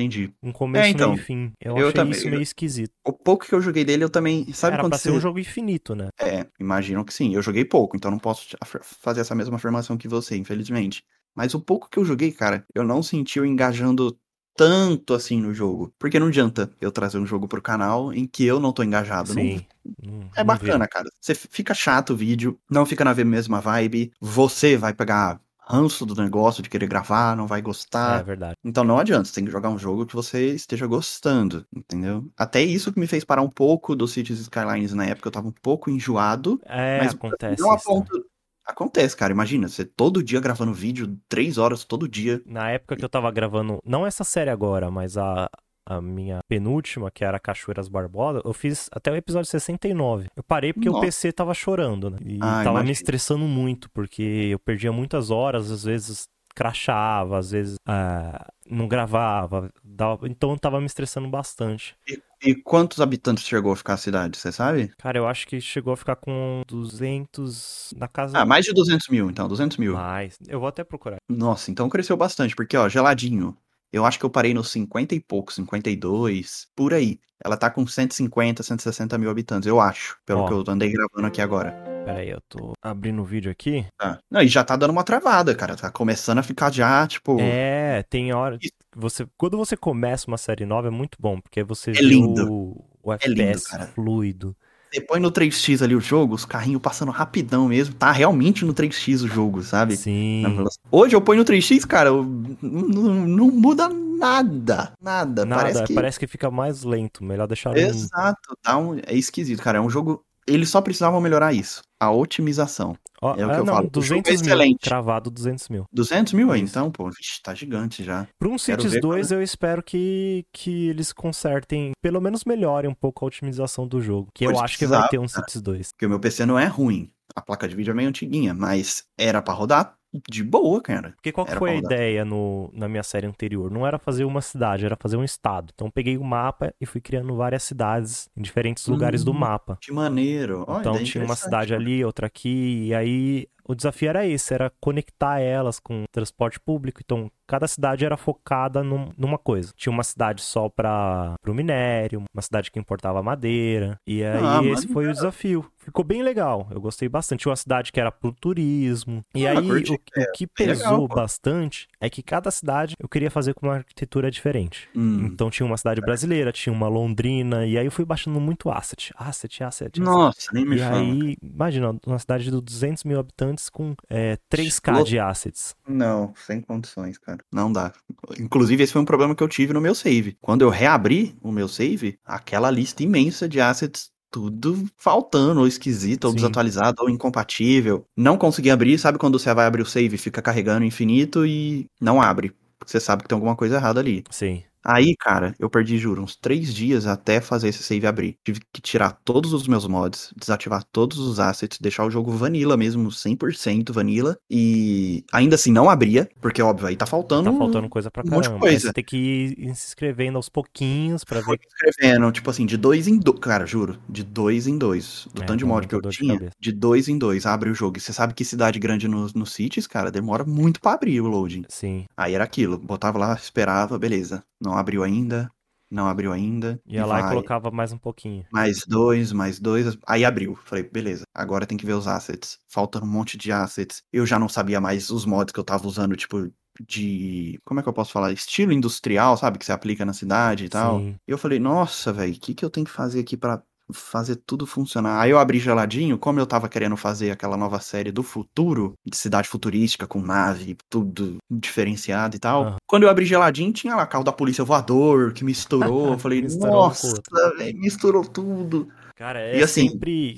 Entendi. Um começo, É, então, meio fim. Eu, eu achei também- isso meio esquisito. O pouco que eu joguei dele, eu também. Sabe Era quando pra você. ser um jogo infinito, né? É, imagino que sim. Eu joguei pouco, então não posso fazer essa mesma afirmação que você, infelizmente. Mas o pouco que eu joguei, cara, eu não senti eu engajando tanto assim no jogo. Porque não adianta eu trazer um jogo pro canal em que eu não tô engajado. Sim. Não- é bacana, cara. Você fica chato o vídeo, não fica na mesma vibe. Você vai pegar ranço do negócio de querer gravar, não vai gostar. É verdade. Então não adianta, você tem que jogar um jogo que você esteja gostando, entendeu? Até isso que me fez parar um pouco do Cities Skylines na época, eu tava um pouco enjoado, É, mas acontece não a isso. ponto... Acontece, cara, imagina, você todo dia gravando vídeo, três horas todo dia. Na época que eu tava gravando, não essa série agora, mas a, a minha penúltima, que era Cachoeiras Barbosa, eu fiz até o episódio 69. Eu parei porque o Nossa. PC tava chorando, né? E Ah, tava me imagino. estressando muito, porque eu perdia muitas horas, às vezes crachava, às vezes ah, não gravava, dava- então tava me estressando bastante. E, e quantos habitantes chegou a ficar a cidade, você sabe? Cara, eu acho que chegou a ficar com 200 na casa Ah, mais de 200 mil, então, 200 mil. mais. Eu vou até procurar. Nossa, então cresceu bastante, porque, ó, geladinho. Eu acho que eu parei nos 50 e pouco, 52, por aí. Ela tá com 150, 160 mil habitantes, eu acho, pelo Ó. que eu andei gravando aqui agora. Pera aí, eu tô abrindo o vídeo aqui. Tá. Não, e já tá dando uma travada, cara. Tá começando a ficar já, tipo. É, tem hora. Você, quando você começa uma série nova é muito bom, porque você É vê lindo. o, o É FPS lindo, fluido. Você põe no 3x ali o jogo, os carrinhos passando rapidão mesmo. Tá realmente no 3x o jogo, sabe? Sim. Hoje eu ponho no 3x, cara, eu- não, muda nada. Nada. Nada, parece parece que. que... fica mais lento. Melhor deixar. Exato. Dá um... É esquisito, cara. É um jogo. Eles só precisavam melhorar isso. A otimização. Ó, É o ah, que eu não, falo. O jogo é 200 mil. excelente. Cravado 200 mil. 200 mil aí, então, pô, vixe, tá gigante já. Para um Cities ver 2, eu espero que, que eles consertem, pelo menos melhorem um pouco a otimização do jogo. Que eu Pode acho que vai ter um. Cities 2. Porque o meu PC não é ruim. A placa de vídeo é meio antiguinha, mas era pra rodar de boa, cara. Porque qual foi a ideia no, na minha série anterior? Não era fazer uma cidade, era fazer um estado. Então eu peguei o mapa e fui criando várias cidades em diferentes lugares do Hum, mapa. Que maneiro. Olha, Então tinha uma cidade ali, outra aqui, e aí o desafio era esse, era conectar elas com transporte público. Então cada cidade era focada num- numa coisa. Tinha uma cidade só para o minério, uma cidade que importava madeira. E aí Ah, esse foi o desafio. Ficou bem legal. Eu gostei bastante. Tinha uma cidade que era pro turismo. E Ah, aí curti. o, o que bem pesou legal, bastante é que cada cidade eu queria fazer com uma arquitetura diferente. Hum. Então tinha uma cidade brasileira, tinha uma londrina, e aí eu fui baixando muito asset. Asset, asset, asset. Nossa, nem me E fala. aí, imagina, uma cidade de 200 mil habitantes com é, 3K Louco. de assets. Não, sem condições, cara. Não dá. Inclusive, esse foi um problema que eu tive no meu save. Quando eu reabri o meu save, aquela lista imensa de assets, tudo faltando, ou esquisito, ou Sim. desatualizado, ou incompatível. Não consegui abrir, sabe quando você vai abrir o save, fica carregando infinito e não abre. Porque você sabe que tem alguma coisa errada ali. Sim. Aí, cara, eu perdi, juro, uns três dias até fazer esse save abrir. Tive que tirar todos os meus mods, desativar todos os assets, deixar o jogo vanilla mesmo, 100% vanilla. E ainda assim não abria, porque óbvio, aí tá faltando. Tá faltando coisa pra um monte de caramba. Aí coisa. você tem que ir se inscrevendo aos pouquinhos pra Fui ver. escrevendo, tipo assim, de dois em dois. Cara, juro, de dois em dois. Do É, tanto de mod que eu de tinha, cabeça. de dois em dois, abre o jogo. E você sabe que cidade grande nos no cities, cara, demora muito pra abrir o loading. Sim. Aí era aquilo, botava lá, esperava, beleza. Não abriu ainda, não abriu ainda. Ia lá e vai. colocava mais um pouquinho. Mais dois, mais dois. Aí abriu. Falei, beleza, agora tem que ver os assets. Falta um monte de assets. Eu já não sabia mais os mods que eu tava usando, tipo, de. Como é que eu posso falar? Estilo industrial, sabe? Que você aplica na cidade e tal. Sim. E eu falei, nossa, velho, o que, que eu tenho que fazer aqui pra fazer tudo funcionar? Aí eu abri geladinho, como eu tava querendo fazer aquela nova série do futuro, de cidade futurística, com nave, tudo diferenciado e tal. Aham. Quando eu abri geladinho, tinha lá carro da polícia voador, que misturou. Eu falei, Misturou nossa, velho, misturou tudo. Cara, é E assim- sempre.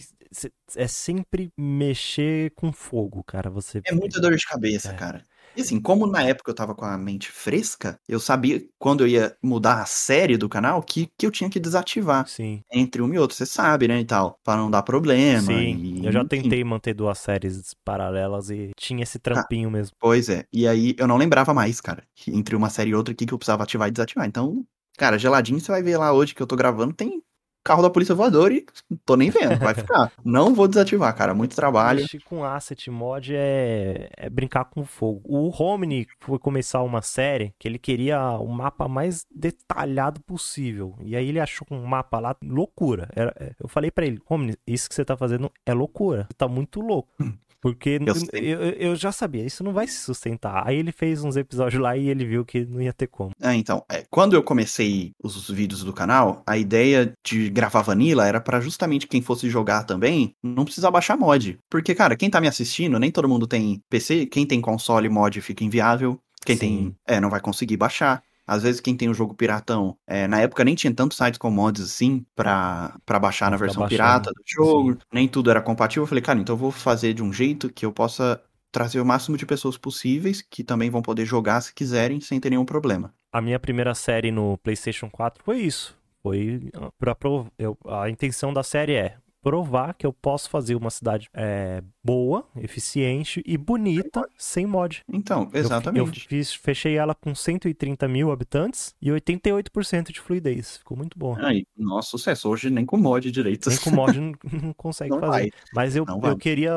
É sempre mexer com fogo, cara. Você. É muita dor de cabeça, É. cara. E assim, como na época eu tava com a mente fresca, eu sabia quando eu ia mudar a série do canal que, que eu tinha que desativar Sim. entre um e outro, você sabe, né, e tal, pra não dar problema. Sim. e- Eu já enfim. tentei manter duas séries paralelas e tinha esse trampinho mesmo. Pois é. E aí eu não lembrava mais, cara, entre uma série e outra, o que, que eu precisava ativar e desativar. Então, cara, geladinho você vai ver lá hoje que eu tô gravando, tem carro da polícia voadora e tô nem vendo, vai ficar. não vou desativar, cara, muito trabalho. Mexer com asset mod é, é brincar com fogo. O Romney foi começar uma série que ele queria o mapa mais detalhado possível. E aí ele achou um mapa lá loucura. Era- é, eu falei pra ele, Romney, isso que você tá fazendo é loucura. Você tá muito louco. Porque Eu eu, eu- já sabia, isso não vai se sustentar. Aí ele fez uns episódios lá e ele viu que não ia ter como. É, então, é, quando eu comecei os vídeos do canal, a ideia de gravar Vanilla era pra justamente quem fosse jogar também não precisar baixar mod. Porque, cara, quem tá me assistindo, nem todo mundo tem PC, quem tem console mod fica inviável, quem Sim. tem, é, não vai conseguir baixar. Às vezes quem tem o jogo piratão, é, na época nem tinha tantos sites com mods assim pra, pra baixar Pra na ficar versão baixando, pirata do jogo, sim. nem tudo era compatível. Eu falei, cara, então eu vou fazer de um jeito que eu possa trazer o máximo de pessoas possíveis que também vão poder jogar se quiserem sem ter nenhum problema. A minha primeira série no PlayStation 4 foi isso. Foi ah, pra eu, a intenção da série é provar que eu posso fazer uma cidade é, boa, eficiente e bonita sem mod. Então, Eu- exatamente. Eu, fiz, fechei ela com 130 mil habitantes e 88% de fluidez. Ficou muito bom. Aí, nosso sucesso. Hoje nem com mod direito. Nem com mod não, não consegue Não fazer. vai. Mas eu, Não vai. eu queria.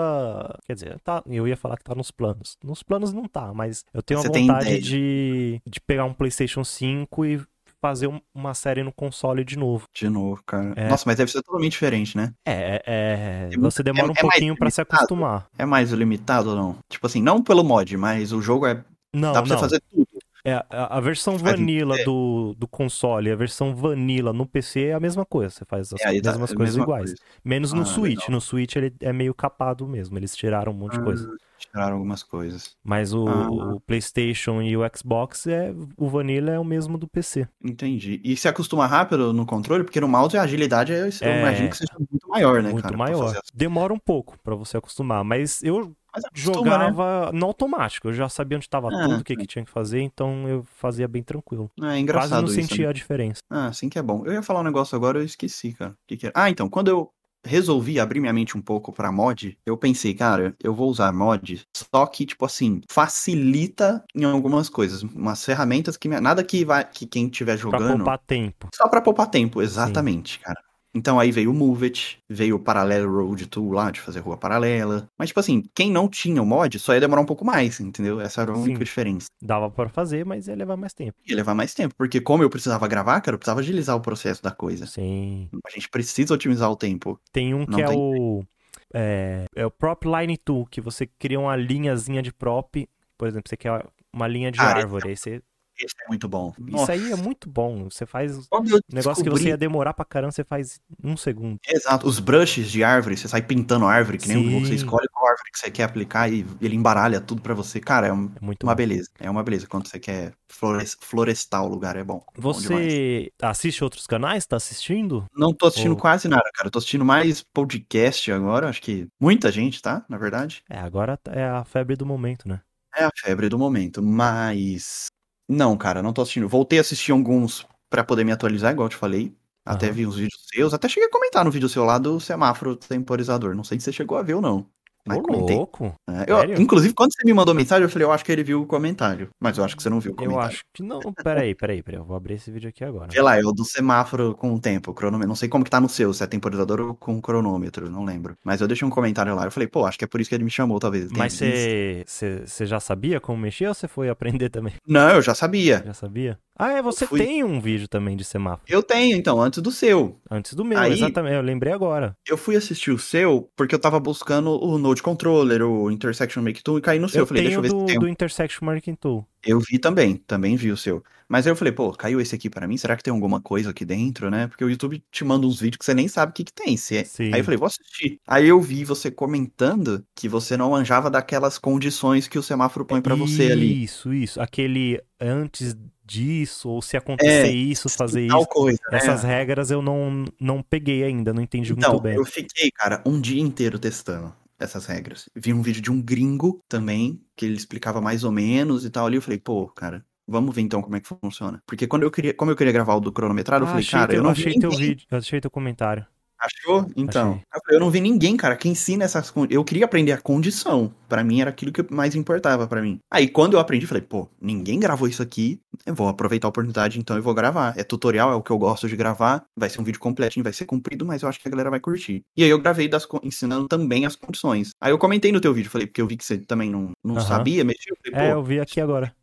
Quer dizer, tá, eu ia falar que tá nos planos. Nos planos não tá, mas eu tenho Você a vontade de, de pegar um PlayStation 5 e fazer um- uma série no console de novo. De novo, cara. É. Nossa, mas deve ser totalmente diferente, né? É, é, É você demora um é pouquinho pra se acostumar. É mais limitado ou não? Tipo assim, não pelo mod, mas o jogo é. Não, dá pra não. você fazer tudo. É, a, a versão vanilla é. do, do console e a versão vanilla no PC é a mesma coisa. Você faz as É, mesmas é coisas mesma iguais. coisa. Menos no Ah, Switch. legal. No Switch ele é meio capado mesmo. Eles tiraram um monte de coisa. Ah, Tiraram algumas coisas. Mas o, Ah. o PlayStation e o Xbox é o Vanilla é o mesmo do PC. Entendi. E se acostuma rápido no controle? Porque no mouse a agilidade eu, eu É. imagino que seja muito maior, né, muito cara? pra maior. Demora um pouco pra você acostumar, mas eu Acostuma, né? jogava no automático. Eu já sabia onde estava Ah, tudo, o que, que tinha que fazer, então eu fazia bem tranquilo. É Quase engraçado não isso. sentia né? a diferença. Ah, assim que é bom. Eu ia falar um negócio agora, eu esqueci, cara. O que que era? Ah, então, quando eu resolvi abrir minha mente um pouco pra mod, eu pensei, cara, eu vou usar mod, só que, tipo assim, facilita em algumas coisas. Umas ferramentas que. me- Nada que vai. que quem estiver Pra jogando. poupar tempo. Só pra poupar tempo, exatamente, cara. Então aí veio o Move It, veio o Parallel Road Tool lá, de fazer rua paralela. Mas, tipo assim, quem não tinha o mod, só ia demorar um pouco mais, entendeu? Essa era a única Sim. diferença. Dava pra fazer, mas ia levar mais tempo. Ia levar mais tempo, porque como eu precisava gravar, cara, eu precisava agilizar o processo da coisa. Sim. A gente precisa otimizar o tempo. Tem um Não que é tem o. É, é o Prop Line Tool, que você cria uma linhazinha de prop. Por exemplo, você quer uma linha de Cara, árvore. Aí você... Esse é muito bom. Isso aí é muito bom. Você faz. Eu Negócio que você ia demorar pra caramba, você faz um segundo. Exato, os brushes de árvore, você sai pintando a árvore, que nem Sim. você escolhe qual árvore que você quer aplicar e ele embaralha tudo pra você. Cara, é um- É muito uma bom. beleza. É uma beleza. Quando você quer flores- florestar o lugar, é bom. Bom. Você assiste outros canais? Tá assistindo? Não tô assistindo Ou- quase nada, cara. Eu tô assistindo mais podcast agora. Acho que muita gente, tá? Na verdade. É, agora é a febre do momento, né? É a febre do momento. Mas. Não, cara, não tô assistindo. Voltei a assistir alguns pra poder me atualizar, igual eu te falei. Até Aham. vi uns vídeos seus. Até cheguei a comentar no vídeo seu lá do semáforo temporizador. Não sei se você chegou a ver ou não. Mas Ô, comentei. louco. É, eu- inclusive, quando você me mandou mensagem, eu falei, eu acho que ele viu o comentário. Mas eu acho que você não viu o Eu comentário. acho que não. Peraí, peraí, peraí. Eu vou abrir esse vídeo aqui agora. Vê lá, é o do semáforo com o tempo, cronômetro. Não sei como que tá no seu, se é temporizador ou com cronômetro, não lembro. Mas eu deixei um comentário lá. Eu falei, pô, acho que é por isso que ele me chamou, talvez. Mas você já sabia como mexer ou você foi aprender também? Não, eu já sabia. Já sabia? Ah, é, você fui- tem um vídeo também de semáforo. Eu tenho, então, antes do seu. Antes do meu, Aí- exatamente. Eu lembrei agora. Eu fui assistir o seu porque eu tava buscando o Node Controller, o Intersection Make Tool e caí no seu. Eu, Eu falei, deixa eu ver do, se tem. do Intersection Marking Tool. Eu vi também, também vi o seu. Mas aí eu falei, pô, caiu esse aqui pra mim, será que tem alguma coisa aqui dentro, né? Porque o YouTube te manda uns vídeos que você nem sabe o que que tem. Se. Sim. Aí eu falei, vou assistir. Aí eu vi você comentando que você não manjava daquelas condições que o semáforo põe pra você ali. Isso, isso. Aquele antes disso, ou se acontecer É, isso, fazer Tal isso. coisa, né? Essas regras eu não, não peguei ainda, não entendi Então, muito bem. eu fiquei, cara, um dia inteiro testando essas regras. Vi um vídeo de um gringo também, que ele explicava mais ou menos e tal ali. Eu falei, pô, cara, vamos ver então como é que funciona. Porque quando eu queria, como eu queria gravar o do cronometrado, eu Ah, falei, achei cara, teu, eu não achei vi teu ninguém. vídeo, achei teu comentário. Achou? Então. Achei. Eu, não vi ninguém, cara, que ensina essas Eu queria aprender a condição. Pra mim era aquilo que mais importava pra mim. Aí quando eu aprendi, falei, pô, ninguém gravou isso aqui. Eu vou aproveitar a oportunidade, então eu vou gravar. É tutorial, é o que eu gosto de gravar. Vai ser um vídeo completinho, vai ser comprido, mas eu acho que a galera vai curtir. E aí eu gravei das, ensinando também as condições. Aí eu comentei no teu vídeo, falei, porque eu vi que você também não, não sabia mexer. Eu falei, É, pô, eu vi aqui agora.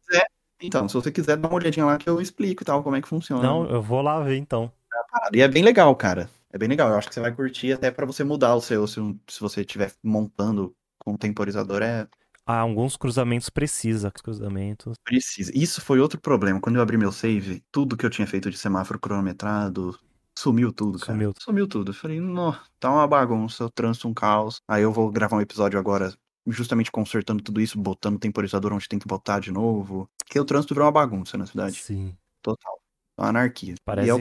então, se você quiser, dá uma olhadinha lá que eu explico e tal, como é que funciona. Não, eu vou lá ver então. parada. E é bem legal, cara. É bem legal. Eu acho que você vai curtir até pra você mudar o seu. Se, se você estiver montando com o temporizador, é Ah, alguns cruzamentos precisa, cruzamentos. precisa. Isso foi outro problema. Quando eu abri meu save, tudo que eu tinha feito de semáforo cronometrado. Sumiu tudo, cara. Sumiu. Sumiu tudo. Eu falei, não, tá uma bagunça, o trânsito um caos. Aí eu vou gravar um episódio agora, justamente consertando tudo isso, botando o temporizador onde tem que botar de novo. Porque o trânsito virou uma bagunça na cidade. Sim. Total. Uma anarquia. Parece E é o,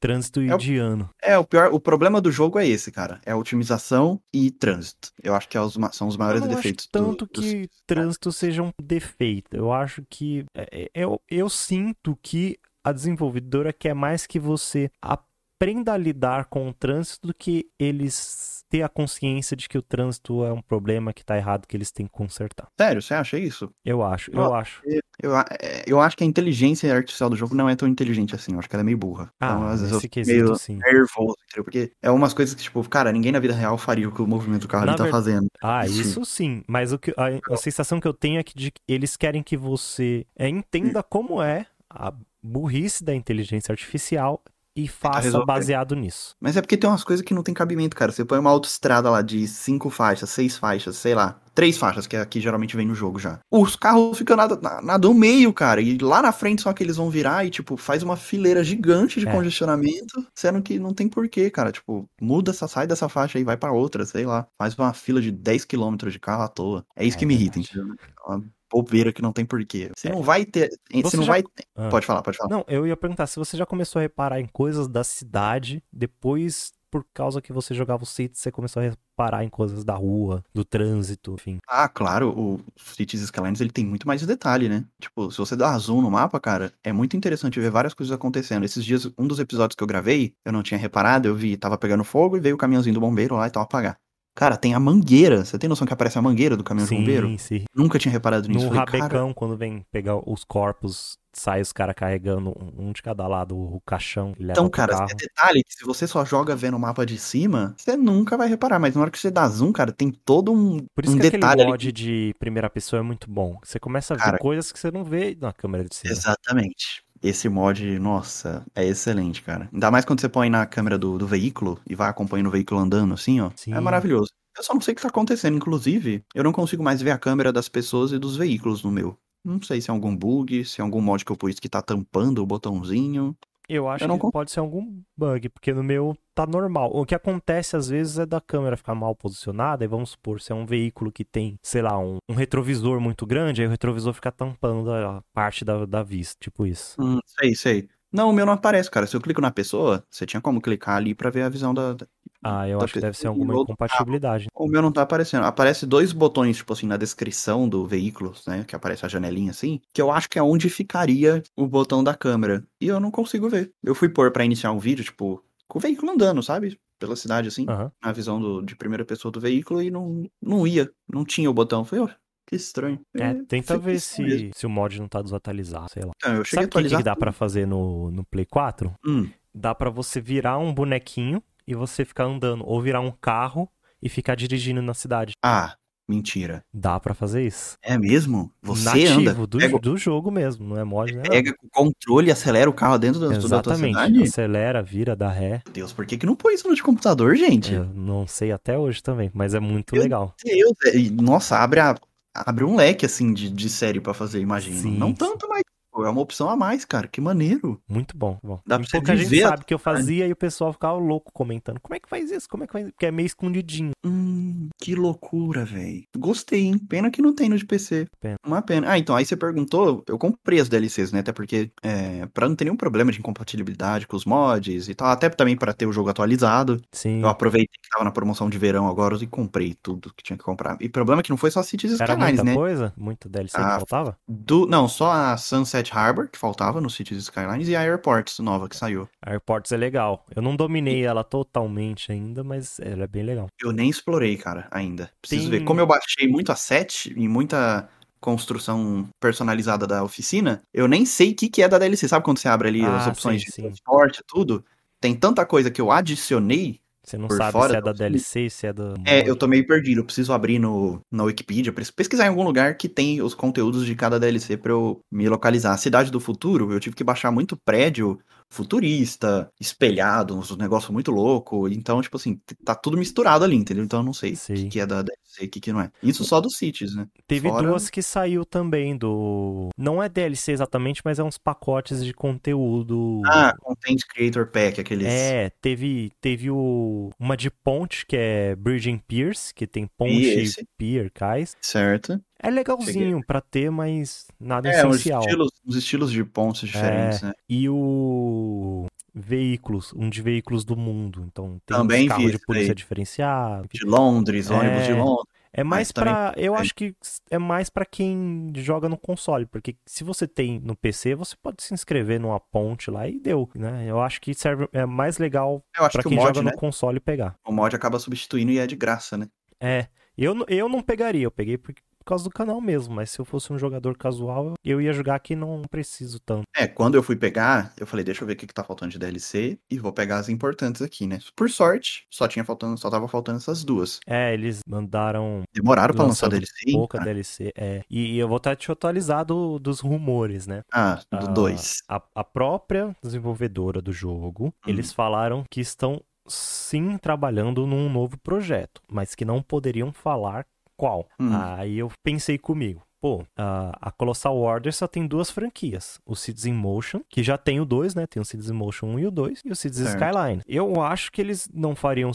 trânsito É o- indiano. É, o pior, o problema do jogo é esse, cara. É a otimização e trânsito. Eu acho que é os são os maiores eu não defeitos acho do- tanto dos- que trânsito seja um defeito. Eu acho que é, é, eu, eu sinto que a desenvolvedora quer mais que você aprenda a lidar com o trânsito do que eles ter a consciência de que o trânsito é um problema que tá errado que eles têm que consertar. Sério, você acha isso? Eu acho, eu Ó, acho. Eu, é, eu acho que a inteligência artificial do jogo não é tão inteligente assim. Eu acho que ela é meio burra. Ah, então, às vezes eu quesito meio sim. nervoso, entendeu? Porque é umas coisas que, tipo, cara, ninguém na vida real faria o que o movimento do carro Na ali tá ver- fazendo. Ah, isso sim. Mas o que, a, a sensação que eu tenho é que de- eles querem que você é, entenda como é a burrice da inteligência artificial e faça resolver. baseado nisso. Mas é porque tem umas coisas que não tem cabimento, cara. Você põe uma autoestrada lá de cinco faixas, seis faixas, sei lá, três faixas, que aqui geralmente vem no jogo já. Os carros ficam nada, na- nada no meio, cara. E lá na frente só que eles vão virar e, tipo, faz uma fileira gigante de É. congestionamento, sendo que não tem porquê, cara. Tipo, muda essa, sai dessa faixa aí, vai pra outra, sei lá. Faz uma fila de 10 km de carro à toa. É isso É que me irrita, entendeu? É uma bobeira que não tem porquê. Você É. não vai ter. Você Você não já- vai. Ah. Pode falar, pode falar. Não, eu ia perguntar se você já começou a reparar em coisas da cidade depois, por causa que você jogava o Cities, você começou a reparar em coisas da rua, do trânsito, enfim. Ah, claro, o Cities Skylines ele tem muito mais detalhe, né? Tipo, se você dá zoom no mapa, cara, é muito interessante ver várias coisas acontecendo. Esses dias, um dos episódios que eu gravei, eu não tinha reparado, eu vi, tava pegando fogo e veio o caminhãozinho do bombeiro lá e tava apagar. Cara, tem a mangueira. Você tem noção que aparece a mangueira do caminhão de bombeiro? Sim, sim. Nunca tinha reparado nisso. No Falei, cara, rabecão, quando vem pegar os corpos, sai os caras carregando um de cada lado o caixão Então, cara, carro. é detalhe que se você só joga vendo o mapa de cima, você nunca vai reparar. Mas na hora que você dá zoom, cara, tem todo um, Por isso um que aquele detalhe ali. mod de primeira pessoa é muito bom. Você começa a ver Cara, coisas que você não vê na câmera de cima. Exatamente. Esse mod, nossa, é excelente, cara. Ainda mais quando você põe na câmera do, do veículo e vai acompanhando o veículo andando assim, ó. Sim. É maravilhoso. Eu só não sei o que tá acontecendo. Inclusive, eu não consigo mais ver a câmera das pessoas e dos veículos no meu. Não sei se é algum bug, se é algum mod que eu pus que tá tampando o botãozinho. Eu acho Eu não que pode ser algum bug, porque no meu tá normal. O que acontece às vezes é da câmera ficar mal posicionada, e vamos supor, se é um veículo que tem, sei lá, um, um retrovisor muito grande, aí o retrovisor fica tampando a parte da, da vista, tipo isso. Hum, sei, sei. Não, o meu não aparece, cara. Se eu clico na pessoa, você tinha como clicar ali pra ver a visão da. Ah, eu da acho que deve ser alguma outro incompatibilidade. O meu não tá aparecendo. Aparece dois botões, tipo assim, na descrição do veículo, né? Que aparece a janelinha assim. Que eu acho que é onde ficaria o botão da câmera. E eu não consigo ver. Eu fui pôr pra iniciar um vídeo, tipo, com o veículo andando, sabe? Pela cidade, assim. Aham. Na visão do- de primeira pessoa do veículo e não, não ia. Não tinha o botão. Eu Falei, ó, que estranho. É, tenta fica ver mesmo. se, se o mod não tá desatualizado, sei lá. Então, eu Sabe cheguei a o que, que dá pra fazer no, no Play 4? Hum, Dá pra você virar um bonequinho e você ficar andando, ou virar um carro e ficar dirigindo na cidade. Ah, mentira. Dá pra fazer isso. É mesmo? Você Nativo anda, do, pega, do jogo mesmo, não é mod, né? pega o controle e acelera o carro dentro da, da Exatamente. cidade? Acelera, vira, dá ré. Meu Deus, por que, que não põe isso no de computador, gente? Eu não sei até hoje também, mas é muito Meu legal. Deus, é- nossa, abre, a- abre um leque assim de, de série pra fazer, imagino. Sim, Não tanto, mas pô, é uma opção a mais, cara. Que maneiro. Muito bom. bom. Dá pra você pouca gente viver a sabe que eu fazia e o pessoal ficava louco comentando. Como é que faz isso? Como é que faz isso? Porque é meio escondidinho. Hum, que loucura, velho. Gostei, hein? Pena que não tem no de PC. Pena. Uma pena. Ah, então, aí você perguntou, eu comprei as DLCs, né? Até porque, é, pra não ter nenhum problema de incompatibilidade com os mods e tal, até também pra ter o jogo atualizado. Sim. Eu aproveitei que tava na promoção de verão agora e comprei tudo que tinha que comprar. E o problema é que não foi só Cities Era Skylines, muita né? coisa? Muita DLC que Ah, faltava? Do, não, só a Sunset Harbor, que faltava no Cities Skylines, e a Airports nova que saiu. A Airports é legal. Eu não dominei ela totalmente ainda, mas ela é bem legal. Eu nem explorei, cara, ainda. Preciso Tem- ver. Como eu baixei muito asset e muita construção personalizada da oficina, eu nem sei o que, que é da DLC. Sabe quando você abre ali as Ah, opções sim, de sim. transporte, tudo? Tem tanta coisa que eu adicionei. Você não Por sabe fora se é da. DLC, se é da. É, eu tô meio perdido. Eu preciso abrir no, na Wikipedia, preciso pesquisar em algum lugar que tem os conteúdos de cada DLC pra eu me localizar. A Cidade do Futuro, eu tive que baixar muito prédio futurista, espelhado, uns negócios muito louco. Então, tipo assim, tá tudo misturado ali, entendeu? Então eu não sei o que é da DLC e o que, que não é. Isso só dos Cities, né? Teve Fora- duas que saiu também do. Não é DLC exatamente, mas é uns pacotes de conteúdo. Ah, Content Creator Pack, aqueles. É, teve, teve o, uma de ponte, que é Bridging Piers, que tem ponte, pier, cais. Certo. É legalzinho pra ter, mas nada É, essencial. estilos, uns estilos de pontos diferentes, né? E o veículos, um de veículos do mundo. Então tem Também vi de polícia aí. diferenciado. De Londres, É. ônibus de Londres. É mais pra. Eu é. acho que é mais pra quem joga no console, porque se você tem no PC, você pode se inscrever numa ponte lá e deu, né? Eu acho que serve é mais legal o quem mod, joga né? no console pegar. O mod acaba substituindo e é de graça, né? É, eu, eu não pegaria, eu peguei porque por causa do canal mesmo, mas se eu fosse um jogador casual, eu ia jogar que não preciso tanto. É, quando eu fui pegar, eu falei, deixa eu ver o que, que tá faltando de DLC e vou pegar as importantes aqui, né? Por sorte, só tinha faltando, só tava faltando essas duas. É, eles mandaram Demoraram pra lançar DLC. pouca cara? DLC. É. E, e eu vou estar te atualizado dos rumores, né? Ah, do Ah, 2. A, a própria desenvolvedora do jogo, Hum. eles falaram que estão sim trabalhando num novo projeto, mas que não poderiam falar qual. Hum. Aí eu pensei comigo. Pô, a, a Colossal Order só tem duas franquias. O Cities in Motion, que já tem o 2, né? Tem o Cities in Motion 1 e o 2, e o Cities Certo. Skyline. Eu acho que eles não fariam o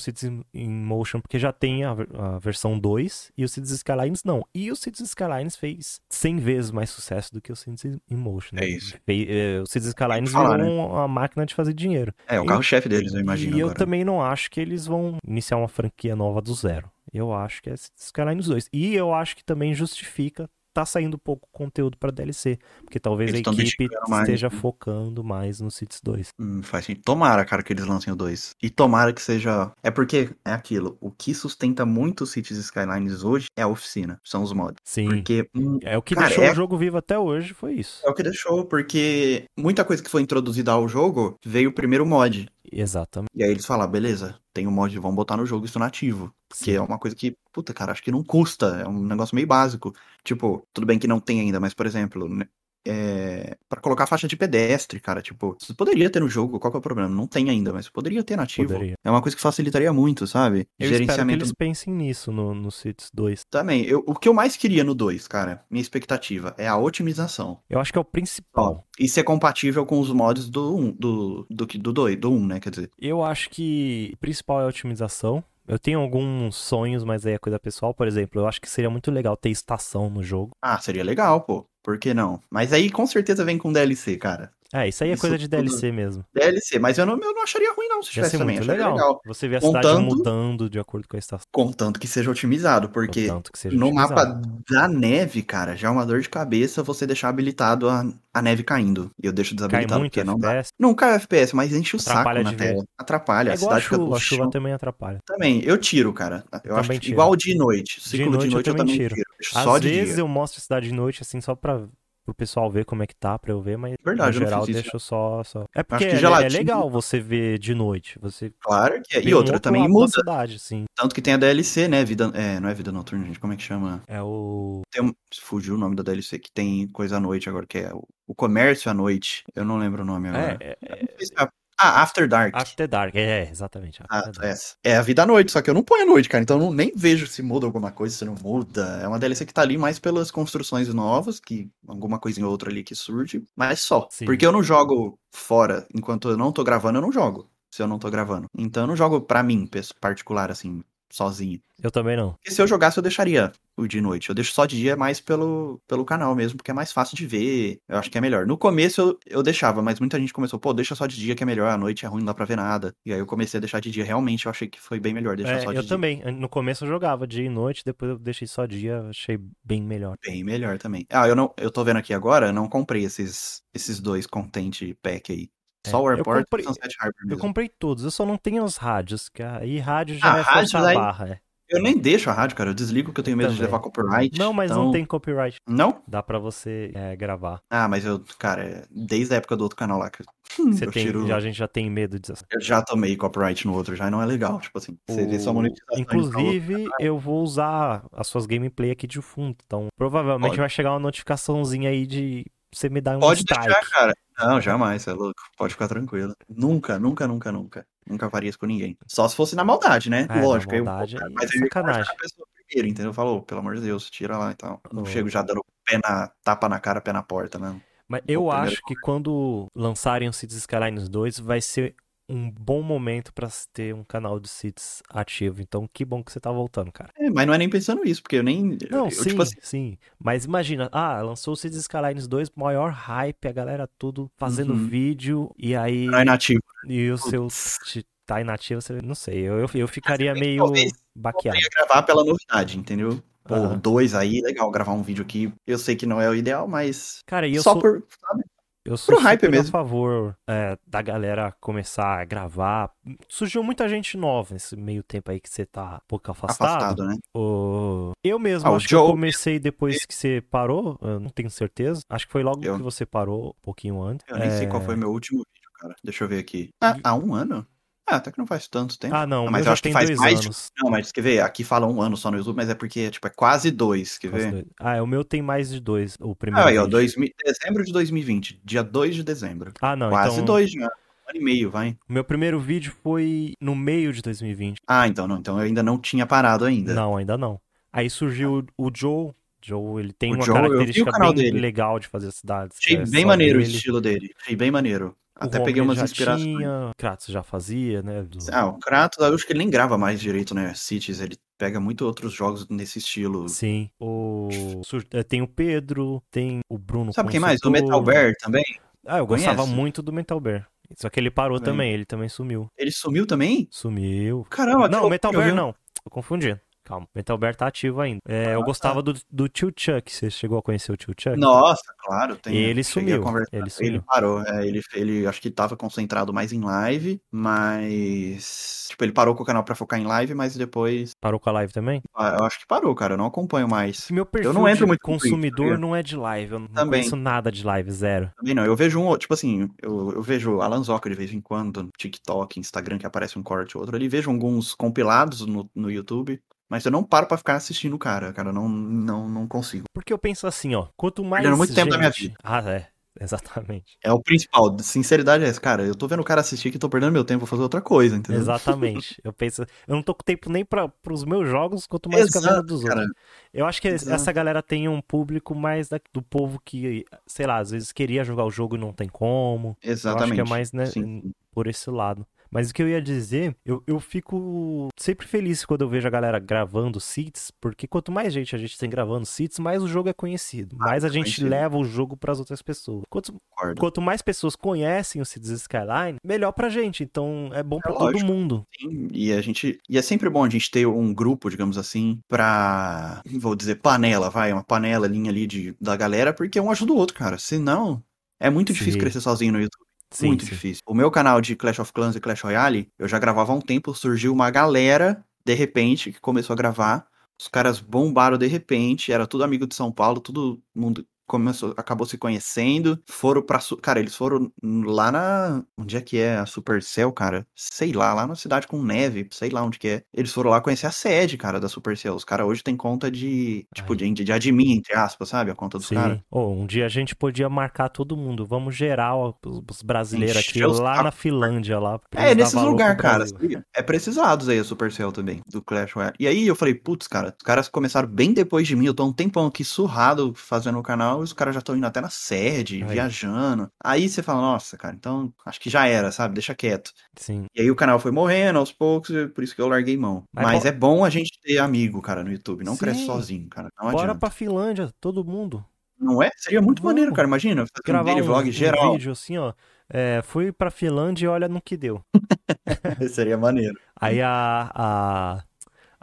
in Motion porque já tem a, a versão 2 e o Cities Skylines não. E o Cities Skylines fez 100 vezes mais sucesso do que o Cities in Motion. né? É isso. É, o Cities Skylines falar, virou um- uma máquina de fazer dinheiro. É, o carro-chefe deles, eu imagino E eu agora. também não acho que eles vão iniciar uma franquia nova do zero. Eu acho que é Cities Skylines 2. E eu acho que também justifica tá saindo pouco conteúdo pra DLC, porque talvez Eles a equipe dedicando mais, esteja né? focando mais no Cities 2. Hum, faz sentido. Tomara, cara, que eles lancem o 2. E tomara que seja. É porque é aquilo. O que sustenta muito o Cities Skylines hoje é a oficina. São os mods. Sim. Porque. hum, É o que Cara, deixou é- o jogo vivo até hoje, foi isso. É o que deixou, porque muita coisa que foi introduzida ao jogo veio o primeiro mod. Exatamente. E aí eles falaram, beleza, tem um mod, vamos botar no jogo isso nativo. Que Sim. é uma coisa que, puta, cara, acho que não custa. É um negócio meio básico. Tipo, tudo bem que não tem ainda, mas, por exemplo, né, é... para colocar faixa de pedestre, cara, tipo, você poderia ter no jogo, qual que é o problema? Não tem ainda, mas poderia ter nativo. Poderia. É uma coisa que facilitaria muito, sabe? Eu espero que eles pensem nisso no, no Cities 2. Também, eu, o que eu mais queria no 2, cara, minha expectativa, é a otimização. Eu acho que é o Ó, principal. e ser compatível com os mods do 1, do, do, do, do 2, do 1, né, quer dizer. Eu acho que o principal é a otimização. Eu tenho alguns sonhos, mas aí é coisa pessoal. Por exemplo, eu acho que seria muito legal ter estação no jogo. Ah, seria legal, pô. Por que não? Mas aí com certeza vem com DLC, cara. É, isso aí é Isso coisa de DLC mesmo. DLC, mas eu não, eu não acharia ruim não se Ia tivesse também. legal. legal. Você vê a cidade Contando- mudando de acordo com a estação. Contanto que seja otimizado, porque seja no otimizado. mapa da neve, cara, já é uma dor de cabeça você deixar habilitado a, a neve caindo. E eu deixo Cai desabilitado muito porque não dá. FPS. Não cai o FPS, mas enche o Atrapalha saco na de ver. tela. Atrapalha, É a a cidade fica chuva. do A chuva também atrapalha. Também, eu tiro, cara. Eu acho também que tiro. igual de noite. Ciclo noite de eu noite eu também também tiro. tiro. Às de vezes dia. eu mostro a cidade de noite, assim, só pra pro pessoal ver como é que tá, pra eu ver, mas Verdade, no geral deixo só, só. É porque que é, é legal você ver de noite. Você Claro que é. E um outra, outro também muda. cidade, sim. Tanto que tem a DLC, né? Vida, é, não é vida noturna, gente. Como é que chama? É o. Tem um, fugiu o nome da DLC, que tem coisa à noite agora, que é o, o comércio à noite. Eu não lembro o nome agora. É, é, Não sei se é- Ah, After Dark. After Dark. É, exatamente. Ah, essa. É a vida à noite, só que eu não ponho à noite, cara. Então eu não, nem vejo se muda alguma coisa, se não muda. É uma DLC que tá ali mais pelas construções novas, que alguma coisinha ou outra ali que surge, mas só. Sim. Porque eu não jogo fora enquanto eu não tô gravando, eu não jogo. Se eu não tô gravando. Então eu não jogo pra mim, particular, assim, sozinho. Eu também não. Porque se eu jogasse, eu deixaria o de noite. Eu deixo só de dia mais pelo, pelo canal mesmo, porque é mais fácil de ver. Eu acho que é melhor. No começo eu, eu deixava, mas muita gente começou, pô, deixa só de dia que é melhor, à noite é ruim, não dá pra ver nada. E aí eu comecei a deixar de dia. Realmente eu achei que foi bem melhor deixar É, só de eu dia. também. No começo eu jogava dia e noite, depois eu deixei só dia, achei bem melhor. Bem melhor também. Ah, eu não, eu tô vendo aqui agora, eu não comprei esses, esses dois content pack aí. Só É, o eu Airport e comprei- o Sunset Harbor Eu mesmo. comprei todos, eu só não tenho os rádios, que aí rádio já Ah, é a aí- barra, é. Eu nem deixo a rádio, cara. Eu desligo porque eu tenho medo de Também. levar copyright. Não, mas então- não tem copyright. Não? Dá pra você é, gravar. Ah, mas eu, cara, é desde a época do outro canal lá que Você eu tem, tiro- já, a gente já tem medo disso. Eu já tomei copyright no outro, já e não é legal. Tipo assim, você vê só O- monetização. Inclusive, eu vou usar as suas gameplay aqui de fundo. Então, provavelmente Pode. vai chegar uma notificaçãozinha aí de você me dar um Pode strike. deixar, cara. Não, jamais, você é louco. Pode ficar tranquilo. Nunca, nunca, nunca, nunca. Nunca faria isso com ninguém. Só se fosse na maldade, né? É, na Lógico. eu- maldade mas é aí eu ia sacanagem. conversar com a pessoa primeiro, entendeu? Falou, pelo amor de Deus, tira lá e tal. Não Oh. chego já dando pé na, tapa na cara, pé na porta, né? Mas eu acho que quando lançarem o Cities Skylines 2 vai ser um bom momento pra se ter um canal de Cities ativo. Então, que bom que você tá voltando, cara. É, mas não é nem pensando isso, porque eu nem. Não, eu, sim, tipo assim, sim. Mas imagina, ah, lançou o Cities Skylines 2, maior hype, a galera tudo fazendo Uhum. vídeo, e aí não é nativo. e o seu tá inativo, você não sei, eu, eu, eu ficaria Mas, meio talvez, baqueado. Eu gravar pela novidade, entendeu? Pô, Aham. dois aí, legal, gravar um vídeo aqui. Eu sei que não é o ideal, mas. Cara, e eu só sou, por. Sabe? Eu sou Pro hype mesmo. a favor é, da galera começar a gravar. Surgiu muita gente nova nesse meio tempo aí que você tá um pouco afastado. Afastado, né? O- Eu mesmo, Ah, acho que eu Joe- comecei depois que você parou, eu não tenho certeza. Acho que foi logo Eu- que você parou, um pouquinho antes. Eu nem sei qual É, foi meu último vídeo, cara. Deixa eu ver aqui. Ah, há um ano? Ah, até que não faz tanto tempo. Ah, não, mas mas eu acho que faz dois mais de-. Não, mas quer ver? Aqui fala um ano só no YouTube, mas é porque, tipo, é quase dois, quer Quase ver? dois. Ah, o meu tem mais de dois, o primeiro Ah, aí, ó. 2000, dezembro de 2020, dia 2 de dezembro. Ah, não, quase então dois já. Um ano e meio, vai. o meu primeiro vídeo foi no meio de 2020. Ah, então não. Então eu ainda não tinha parado ainda. Não, ainda não. Aí surgiu o Joe. Joe, ele tem O uma Joe, o característica bem dele. legal de fazer cidades. Achei é bem maneiro o dele. estilo dele. Achei bem maneiro. Até peguei umas inspirações. Tinha, Kratos já fazia, né? do- Ah, o Kratos, eu acho que ele nem grava mais direito, né? Cities, ele pega muito outros jogos nesse estilo. Sim. O... eh, Tem o Pedro, tem o Bruno Sabe quem mais? O. Metal Bear também. Ah, eu gostava Conhece? muito do Metal Bear. Só que ele parou Também. também, ele também sumiu. Ele sumiu também? Sumiu. Caramba, Não, o Metal Bear não. Tô confundindo. Calma, o Metal Bear tá ativo ainda. É, eu Ah, gostava do, do Tio Chuck. Você chegou a conhecer o Tio Chuck? Nossa, claro. Tem, Ele sumiu, ele Ele, sumiu. parou. é, ele, ele acho que tava concentrado mais em live, mas. Tipo, ele parou com o canal pra focar em live, mas depois. Parou com a live também? ah, Eu acho que parou, cara. Eu não acompanho mais. Meu perfil não entro de muito consumidor não é de live. Eu não Também. conheço nada de live, zero. Também não. Eu vejo um, tipo assim, eu, eu vejo Alan Zoca de vez em quando, TikTok, Instagram, que aparece um corte ou outro ali. Vejo alguns compilados no, no YouTube. Mas eu não paro pra ficar assistindo o cara, cara. Não, não, não consigo. Porque eu penso assim, ó. Quanto mais. Perdendo muito tempo da minha gente- vida. Ah, é. Exatamente. É o principal. Sinceridade é essa, cara. Eu tô vendo o cara assistir que tô perdendo meu tempo, vou fazer outra coisa, entendeu? Exatamente. Eu penso. Eu não tô com tempo nem para os meus jogos, quanto mais Exato, dos cara. outros. Eu acho que Exato. essa galera tem um público mais da- do povo que, sei lá, às vezes queria jogar o jogo e não tem como. Exatamente. Eu acho que é mais, né, Sim. por esse lado. Mas o que eu ia dizer, eu, eu fico sempre feliz quando eu vejo a galera gravando seeds, porque quanto mais gente a gente tem gravando seeds, mais o jogo é conhecido. Mais a é gente conhecido. leva o jogo pras outras pessoas. Quanto, quanto mais pessoas conhecem o Cities Skyline, melhor pra gente. Então é bom pra todo lógico. mundo. Sim, E a gente. E é sempre bom a gente ter um grupo, digamos assim, pra. Vou dizer, panela, vai, uma panela linha ali de, da galera, porque um ajuda o outro, cara. Senão, é muito difícil Sim. crescer sozinho no YouTube. Sim, muito sim. difícil. O meu canal de Clash of Clans e Clash Royale, eu já gravava há um tempo, surgiu uma galera, de repente, que começou a gravar. Os caras bombaram de repente, era tudo amigo de São Paulo, todo mundo começou, acabou se conhecendo, foram pra, cara, eles foram lá na, onde é que é a Supercell, cara? Sei lá, lá na cidade com neve, sei lá onde que é. Eles foram lá conhecer a sede, cara, da Supercell. Os caras hoje têm conta de, tipo, de, de admin, entre aspas, sabe? A conta dos Sim. caras. Ô, um dia a gente podia marcar todo mundo. Vamos geral, os, os brasileiros aqui, lá na Finlândia, lá. É, nesses lugares, cara. É precisados aí a Supercell também, do Clash Royale. E aí eu falei, putz, cara, os caras começaram bem depois de mim. Eu tô um tempão aqui surrado fazendo o canal e os caras já estão indo até na sede, Aí. viajando. Aí você fala, nossa, cara, então acho que já era, sabe? Deixa quieto. Sim. E aí o canal foi morrendo aos poucos, por isso que eu larguei mão. Mas Mas bo- é bom a gente ter amigo, cara, no YouTube. Não Sim. cresce sozinho, cara. Não Bora adianta. pra Finlândia, todo mundo. Não é? Seria muito Vamos. maneiro, cara. Imagina, fazer um Gravar um, vlog um geral. vídeo assim, ó. É, fui pra Finlândia e olha no que deu. Seria maneiro. Aí a, a,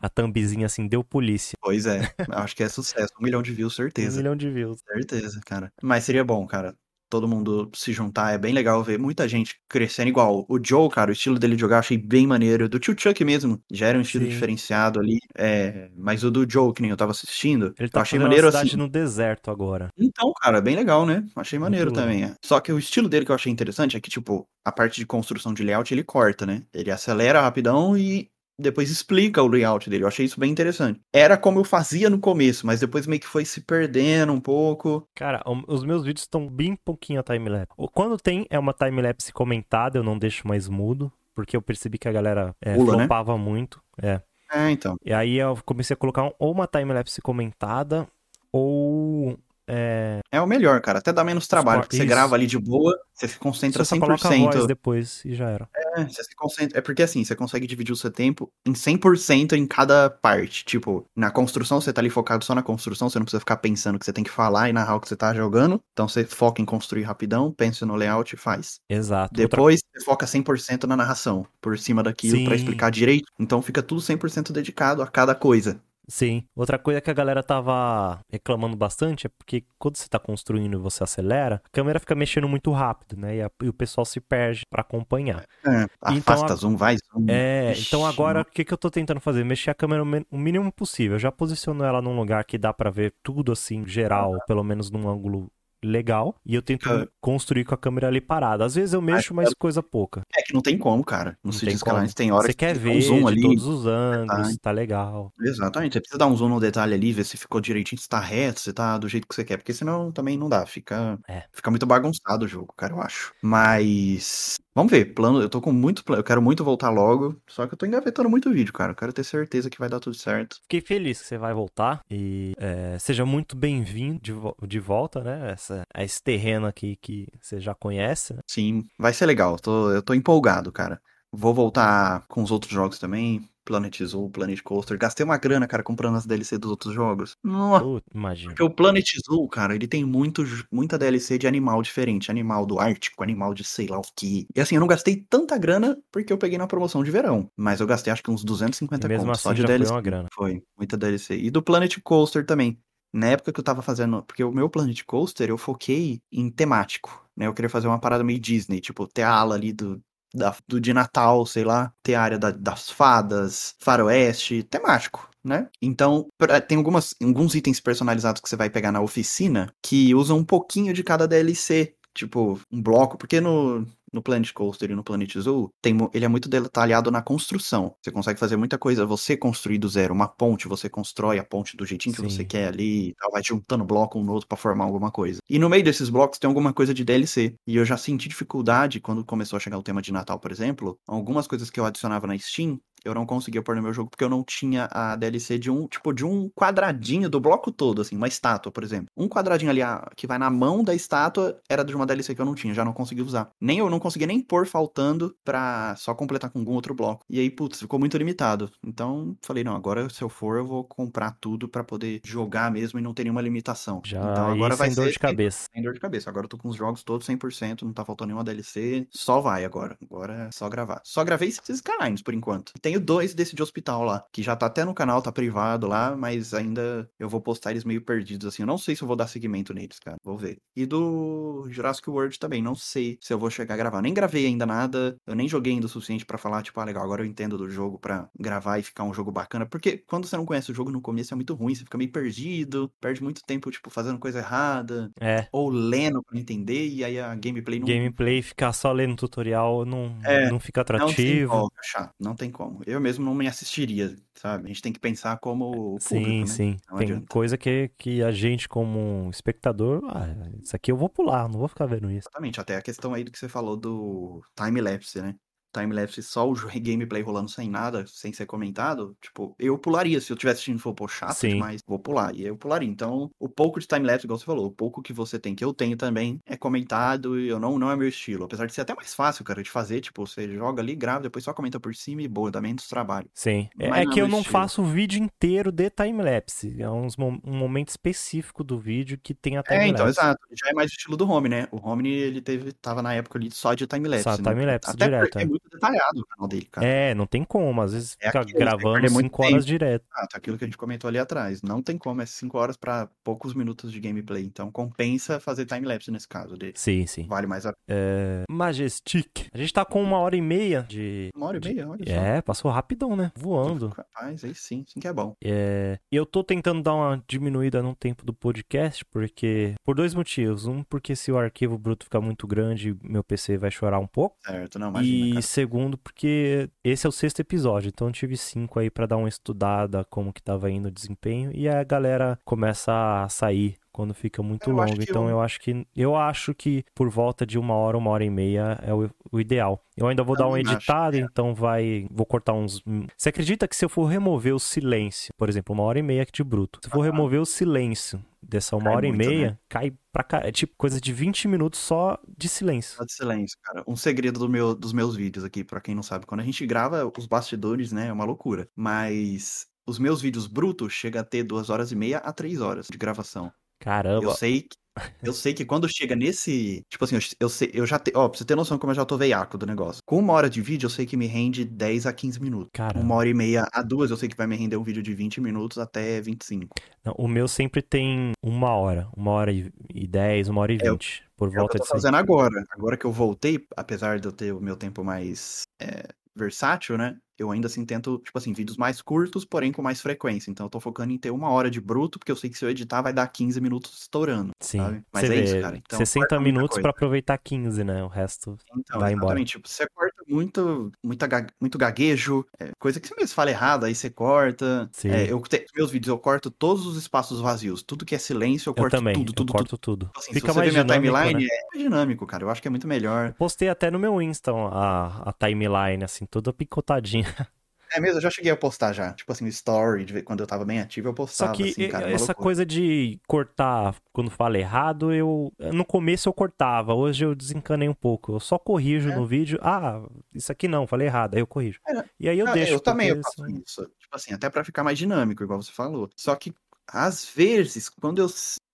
a thumbzinha assim, deu polícia. Pois é. Acho que é sucesso. Um milhão de views, Um certeza. milhão de views. Certeza, cara. Mas seria bom, cara. Todo mundo se juntar. É bem legal ver muita gente crescendo igual. O Joe, cara, o estilo dele de jogar eu achei bem maneiro. Do Tio Chuck mesmo. Já era um estilo Sim. diferenciado ali. É... Mas o do Joe, que nem eu tava assistindo, Ele eu tá achei fazendo maneiro cidade assim. no deserto agora. Então, cara, bem legal, né? Achei Muito maneiro legal. também. é. Só que o estilo dele que eu achei interessante é que, tipo, a parte de construção de layout ele corta, né? Ele acelera rapidão e depois explica o layout dele. Eu achei isso bem interessante. Era como eu fazia no começo, mas depois meio que foi se perdendo um pouco. Cara, os meus vídeos estão bem pouquinho a timelapse. Quando tem é uma timelapse comentada, eu não deixo mais mudo, porque eu percebi que a galera é, Pula, né? flopava muito. É. É, então. E aí eu comecei a colocar ou uma timelapse comentada, ou. É, É o melhor, cara. Até dá menos trabalho, porque você grava ali de boa, você se concentra você só coloca a voz 100%. depois e já era. É, você se concentra. É porque assim, você consegue dividir o seu tempo em 100% em cada parte. Tipo, na construção, você tá ali focado só na construção, você não precisa ficar pensando que você tem que falar e narrar o que você tá jogando. Então você foca em construir rapidão, pensa no layout e faz. Exato. Outra- Depois você foca 100% na narração, por cima daquilo, pra Sim. explicar direito. Então fica tudo 100% dedicado a cada coisa. Sim. Outra coisa que a galera tava reclamando bastante é porque quando você tá construindo e você acelera, a câmera fica mexendo muito rápido, né? E, a- e o pessoal se perde pra acompanhar. É, Então, afasta, a- zoom, vai, zoom. É, Ixi, então agora o que, que eu tô tentando fazer? Mexer a câmera o mínimo possível. Eu já posiciono ela num lugar que dá pra ver tudo assim, geral, pelo menos num ângulo legal. E eu tento Ah. construir com a câmera ali parada. Às vezes eu mexo, mas coisa pouca. É que não tem como, cara. Não City tem Skylines como. tem hora Você que quer você dá um ver zoom ali. todos os ângulos, tá legal. Exatamente, você precisa dar um zoom no detalhe ali, ver se ficou direitinho, se tá reto, se tá do jeito que você quer, porque senão também não dá, fica, É. fica muito bagunçado o jogo, cara, eu acho. Mas vamos ver, plano, eu tô com muito plano, eu quero muito voltar logo, só que eu tô engavetando muito vídeo, cara, eu quero ter certeza que vai dar tudo certo. Fiquei feliz que você vai voltar e é, seja muito bem-vindo de, de volta, né? Essa, a esse terreno aqui que você já conhece, né? Sim, vai ser legal, tô, eu tô empolgado, cara. Vou voltar com os outros jogos também, Planet Zoo, Planet Coaster, gastei uma grana, cara, comprando as DLC dos outros jogos. Nossa. Imagina. Porque o Planet Zoo, cara, ele tem muito, muita DLC de animal diferente. Animal do Ártico, animal de sei lá o que. E assim, eu não gastei tanta grana porque eu peguei na promoção de verão. Mas eu gastei acho que uns 250 E mesmo contos só assim de já foi DLC. uma grana. Foi, muita DLC. E do Planet Coaster também. Na época que eu tava fazendo. Porque o meu Planet Coaster eu foquei em temático. Né? Eu queria fazer uma parada meio Disney, tipo, ter a ala ali do. Da, do de Natal, sei lá, ter a área da- das fadas, faroeste, temático, né? Então, pra- tem algumas, alguns itens personalizados que você vai pegar na oficina que usam um pouquinho de cada DLC. Tipo, um bloco, porque no, no Planet Coaster e no Planet Zoo, tem, ele é muito detalhado na construção. Você consegue fazer muita coisa, você construir do zero. Uma ponte, você constrói a ponte do jeitinho que Sim. você quer ali tal, vai juntando bloco um no outro pra formar alguma coisa. E no meio desses blocos tem alguma coisa de DLC. E eu já senti dificuldade quando começou a chegar o tema de Natal, por exemplo. Algumas coisas que eu adicionava na Steam, eu não conseguia pôr no meu jogo porque eu não tinha a DLC de um, tipo, de um quadradinho do bloco todo, assim, uma estátua, por exemplo. Um quadradinho ali a- que vai na mão da estátua era de uma DLC que eu não tinha, já não conseguia usar. Nem eu não conseguia nem pôr faltando pra só completar com algum outro bloco. E aí, putz, ficou muito limitado. Então, falei, não, agora se eu for, eu vou comprar tudo pra poder jogar mesmo e não ter nenhuma limitação. Já então agora vai sem dor ser de cabeça. sem dor de cabeça. Agora eu tô com os jogos todos 100%, não tá faltando nenhuma DLC. Só vai agora. Agora é só gravar. Só gravei esses Skylines por enquanto. Tenho dois desse de hospital lá, que já tá até no canal, tá privado lá, mas ainda eu vou postar eles meio perdidos assim. Eu não sei se eu vou dar seguimento neles, cara. Vou ver. E do Jurassic World também, não sei se eu vou chegar a gravar. Nem gravei ainda nada. Eu nem joguei ainda o suficiente pra falar, tipo, ah, legal, agora eu entendo do jogo pra gravar e ficar um jogo bacana. Porque quando você não conhece o jogo no começo é muito ruim, você fica meio perdido, perde muito tempo, tipo, fazendo coisa errada É, ou lendo pra entender, e aí a gameplay não, gameplay, ficar só lendo tutorial não, É, não fica não tem atrativo. como, chato, não tem como. Eu mesmo não me assistiria, sabe? A gente tem que pensar como o Sim, público, né? sim. Não Tem adianta. coisa que, que a gente, como espectador, ah, isso aqui eu vou pular, não vou ficar vendo isso. Exatamente, até a questão aí do que você falou do time-lapse, né? Time-lapse só o gameplay rolando sem nada, sem ser comentado, tipo, eu pularia. Se eu tivesse assistindo e for, pô, chato Sim. demais, vou pular. E eu pularia. Então, o pouco de time-lapse, igual você falou, o pouco que você tem, que eu tenho também, é comentado e eu não, não é meu estilo. Apesar de ser até mais fácil, cara, de fazer, tipo, você joga ali, grava, depois só comenta por cima e boa, dá menos trabalho. Sim. É, Mas é não que é eu não estilo. faço o vídeo inteiro de timelapse. É mo- um momento específico do vídeo que tem a É, timelapse. então, exato. Já é mais o estilo do Home, né? O Home, ele teve, tava na época ali só de time-lapse, Só né? time-lapse direto, é. é muito detalhado o canal dele, cara. É, não tem como. Às vezes É fica aquilo, gravando perde muito 5 horas direto. Exato, aquilo que a gente comentou ali atrás. Não tem como, é 5 horas pra poucos minutos de gameplay. Então compensa fazer time-lapse nesse caso. De... Sim, sim. Vale mais a É, Majestic. A gente tá com uma hora e meia de. uma hora e meia, olha só. É, passou rapidão, né? Voando. Rapaz, aí sim, sim que é bom. É, eu tô tentando dar uma diminuída no tempo do podcast, porque. Por dois motivos. Um, porque se o arquivo bruto ficar muito grande, meu PC vai chorar um pouco. Certo, não, imagina, e cara. Segundo, porque esse é o sexto episódio, então eu tive cinco aí pra dar uma estudada como que tava indo o desempenho e a galera começa a sair quando fica muito Eu longo. Então eu- eu acho que eu acho que por volta de uma hora, uma hora e meia é o, o ideal. Eu ainda vou dar uma Também acho, editada, é. então vai, vou cortar uns. Você acredita que se eu for remover o silêncio, por exemplo, uma hora e meia aqui de bruto, se eu for Aham. remover o silêncio dessa uma hora muito, e meia, né? cai pra cá, é tipo coisa de 20 minutos só de silêncio. Só de silêncio, cara. Um segredo do meu, dos meus vídeos aqui, pra quem não sabe. Quando a gente grava os bastidores, né, é uma loucura. Mas os meus vídeos brutos chegam a ter duas horas e meia a três horas de gravação. Caramba. Eu sei que eu sei que quando chega nesse. Tipo assim, eu, eu sei, eu já tenho. Ó, pra você ter noção como eu já tô veiaco do negócio. Com uma hora de vídeo, eu sei que me rende 10 a 15 minutos. Caramba. Uma hora e meia a duas, eu sei que vai me render um vídeo de 20 minutos até 25. Não, o meu sempre tem uma hora. Uma hora e e dez, uma hora e É, eu- vinte. Por É o que volta eu tô fazendo agora. Agora que eu voltei, apesar de eu ter o meu tempo mais é, versátil, né? Eu ainda assim tento, tipo assim, vídeos mais curtos, porém com mais frequência. Então eu tô focando em ter uma hora de bruto, porque eu sei que se eu editar vai dar 15 minutos estourando. Sim. sabe? Mas Você é vê, isso, cara. Então, 60 corta muita minutos pra aproveitar 15, né? O resto. Então, vai embora. Tipo, você corta muito, muita muito gaguejo, é, coisa que você mesmo fala errado, aí você corta. Sim. É, eu te- meus vídeos eu corto todos os espaços vazios. Tudo que é silêncio, eu Eu corto também. tudo, eu tudo, tudo. corto tudo. Assim, Fica se você mais ver minha timeline, né? é mais dinâmico, cara. Eu acho que é muito melhor. Postei até no meu Insta a, a timeline, assim, toda picotadinha. É mesmo, eu já cheguei a postar já. Tipo assim, o story, de ver- quando eu tava bem ativo, eu Só postava, que assim, cara. essa coisa de cortar quando fala errado, eu. No começo eu cortava, hoje eu desencanei um pouco. Eu só corrijo É. no vídeo. Ah, isso aqui não, falei errado. Aí eu corrijo. É. E aí eu Ah, deixo. eu também eu faço senão- isso. Tipo assim, até pra ficar mais dinâmico, igual você falou. Só que, às vezes, quando eu,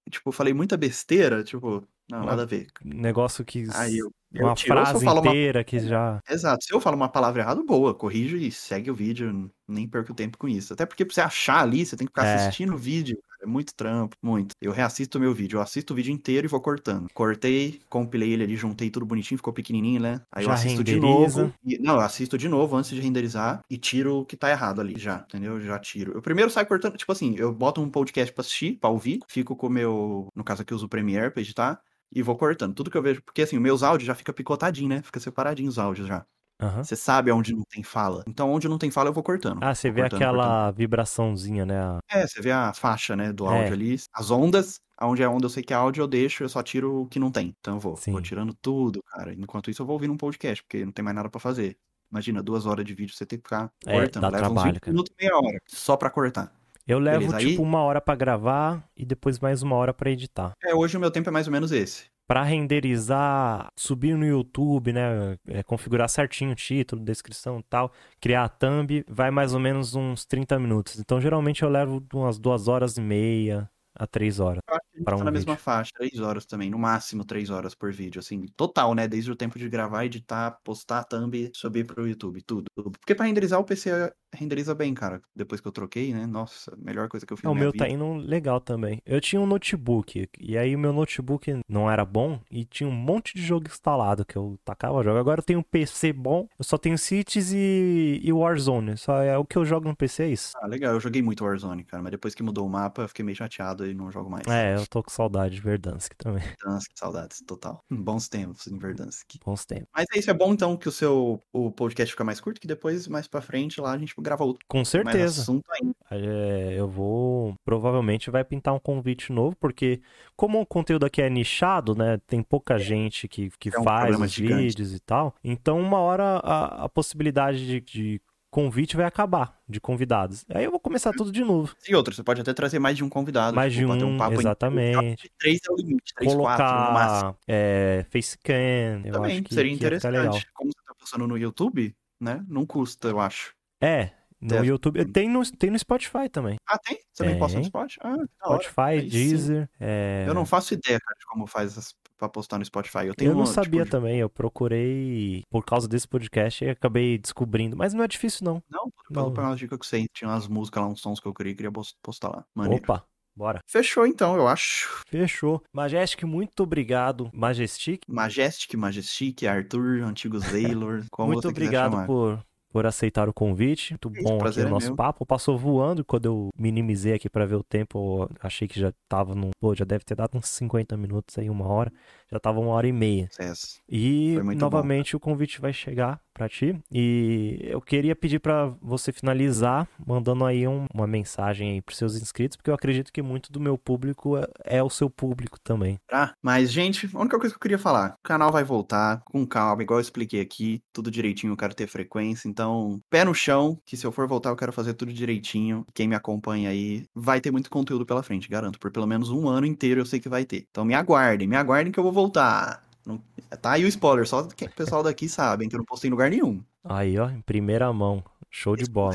tipo, falei muita besteira, tipo, não, nada a ver. Negócio que. Aí eu uma tiro. Eu frase falo uma inteira que já. Exato. Se eu falo uma palavra errada, boa, corrijo e segue o vídeo, nem perco tempo com isso. Até porque pra você achar ali, você tem que ficar É. assistindo o vídeo. É muito trampo, muito. Eu reassisto o meu vídeo, eu assisto o vídeo inteiro e vou cortando. Cortei, compilei ele ali, juntei tudo bonitinho, ficou pequenininho, né? Aí eu Já assisto de renderiza. novo. e- não, eu assisto de novo antes de renderizar e tiro o que tá errado ali já, entendeu? Eu já tiro. Eu primeiro saio cortando, tipo assim, eu boto um podcast pra assistir, pra ouvir, fico com o meu, no caso aqui eu uso o Premiere pra editar. E vou cortando. Tudo que eu vejo. Porque assim, os meus áudios já fica picotadinho, né? Fica separadinho os áudios já. Aham. Você sabe onde não tem fala. Então, onde não tem fala, eu vou cortando. Ah, você Vou vê cortando, aquela vibraçãozinha, né? A- cortando. É, você vê a faixa, né, do É. áudio ali. As ondas, aonde é onda eu sei que é áudio, eu deixo, eu só tiro o que não tem. Então eu vou. Sim. Vou tirando tudo, cara. Enquanto isso, eu vou ouvindo um podcast, porque não tem mais nada pra fazer. Imagina, duas horas de vídeo, você tem que ficar É, cortando. dá Leva uns trabalho, 20 cara. minutos, meia hora. Só pra cortar. Eu levo Beleza, aí- tipo uma hora pra gravar e depois mais uma hora pra editar. É, hoje o meu tempo é mais ou menos esse. Pra renderizar, subir no YouTube, né? é, configurar certinho o título, descrição e tal, criar a thumb, vai mais ou menos uns 30 minutos. Então, geralmente eu levo umas duas horas e meia a três horas. Eu acho que a gente Pra tá um na mesma vídeo. faixa, três horas também, no máximo três horas por vídeo, assim, total, né? Desde o tempo de gravar, editar, postar, thumb, subir pro YouTube, tudo. Porque pra renderizar o PC renderiza bem, cara. Depois que eu troquei, né? Nossa, melhor coisa que eu fiz É, o na meu vida. tá indo legal também. Eu tinha um notebook, e aí o meu notebook não era bom, e tinha um monte de jogo instalado que eu tacava jogo. Agora eu tenho um PC bom, eu só tenho Cities e, e Warzone. Só é o que eu jogo no PC é isso. Ah, legal, eu joguei muito Warzone, cara, mas depois que mudou o mapa, eu fiquei meio chateado e não jogo mais. É, eu tô com saudade de Verdansk também. Verdansk, saudades, total. Bons tempos em Verdansk. Bons tempos. Mas é isso, é bom então que o seu o podcast fica mais curto, que depois, mais pra frente, lá a gente grava outro. Com certeza. assunto ainda. É, eu vou. Provavelmente vai pintar um convite novo, porque como o conteúdo aqui é nichado, né? Tem pouca gente que, que É um faz os gigante. vídeos e tal. Então, uma hora a, a possibilidade de, de convite vai acabar, de convidados. Aí eu vou começar tudo de novo. E outra, você pode até trazer mais de um convidado. Mais tipo, de bater um, papo em- exatamente. Três é o limite, três, quatro no máximo. Colocar é, facecam, eu Também acho que, seria que interessante. Como você tá postando no YouTube, né? Não custa, eu acho. É, no YouTube. Tem no, tem no Spotify também. Ah, tem? Você também posta no. Spotify? Ah. Spotify. Deezer. é, Eu não faço ideia, cara, de como faz as- pra postar no Spotify. Eu tenho Eu não uma, sabia tipo, também, eu procurei por causa desse podcast e acabei descobrindo. Mas não é difícil, não. Não, pelo pegar umas dicas que você tinha umas músicas lá, uns sons que eu queria, queria pos- postar lá. Maneiro. Opa, bora. Fechou então, eu acho. Fechou. Majestic, muito obrigado. Majestic, Majestic, Majestic, Arthur, Antigo Zaylor, muito obrigado por, por aceitar o convite. Muito Isso, bom aqui o é nosso meu. papo. Passou voando quando eu minimizei aqui pra ver o tempo. Eu achei que já tava num. Pô, já deve ter dado uns 50 minutos aí, uma hora. Já tava uma hora e meia. E muito novamente o convite vai chegar pra ti. E eu queria pedir pra você finalizar mandando aí um- uma mensagem aí pros seus inscritos, porque eu acredito que muito do meu público é, é o seu público também. Tá? Mas, gente, a única coisa que eu queria falar, o canal vai voltar com calma, igual eu expliquei aqui, tudo direitinho, eu quero ter frequência, então, pé no chão, que se eu for voltar eu quero fazer tudo direitinho. Quem me acompanha aí vai ter muito conteúdo pela frente, garanto, por pelo menos um ano inteiro eu sei que vai ter. Então me aguardem, me aguardem que eu vou voltar. Não- Tá aí o spoiler, só que o pessoal daqui sabe, que eu não postei em lugar nenhum. Aí, ó, em primeira mão. Show de bola.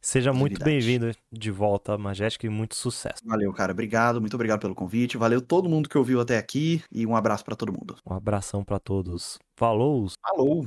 Seja muito bem-vindo de volta, Majestic, e muito sucesso. Valeu, cara. Obrigado, muito obrigado pelo convite. Valeu todo mundo que ouviu até aqui e um abraço pra todo mundo. Um abração pra todos. Falou! Falou!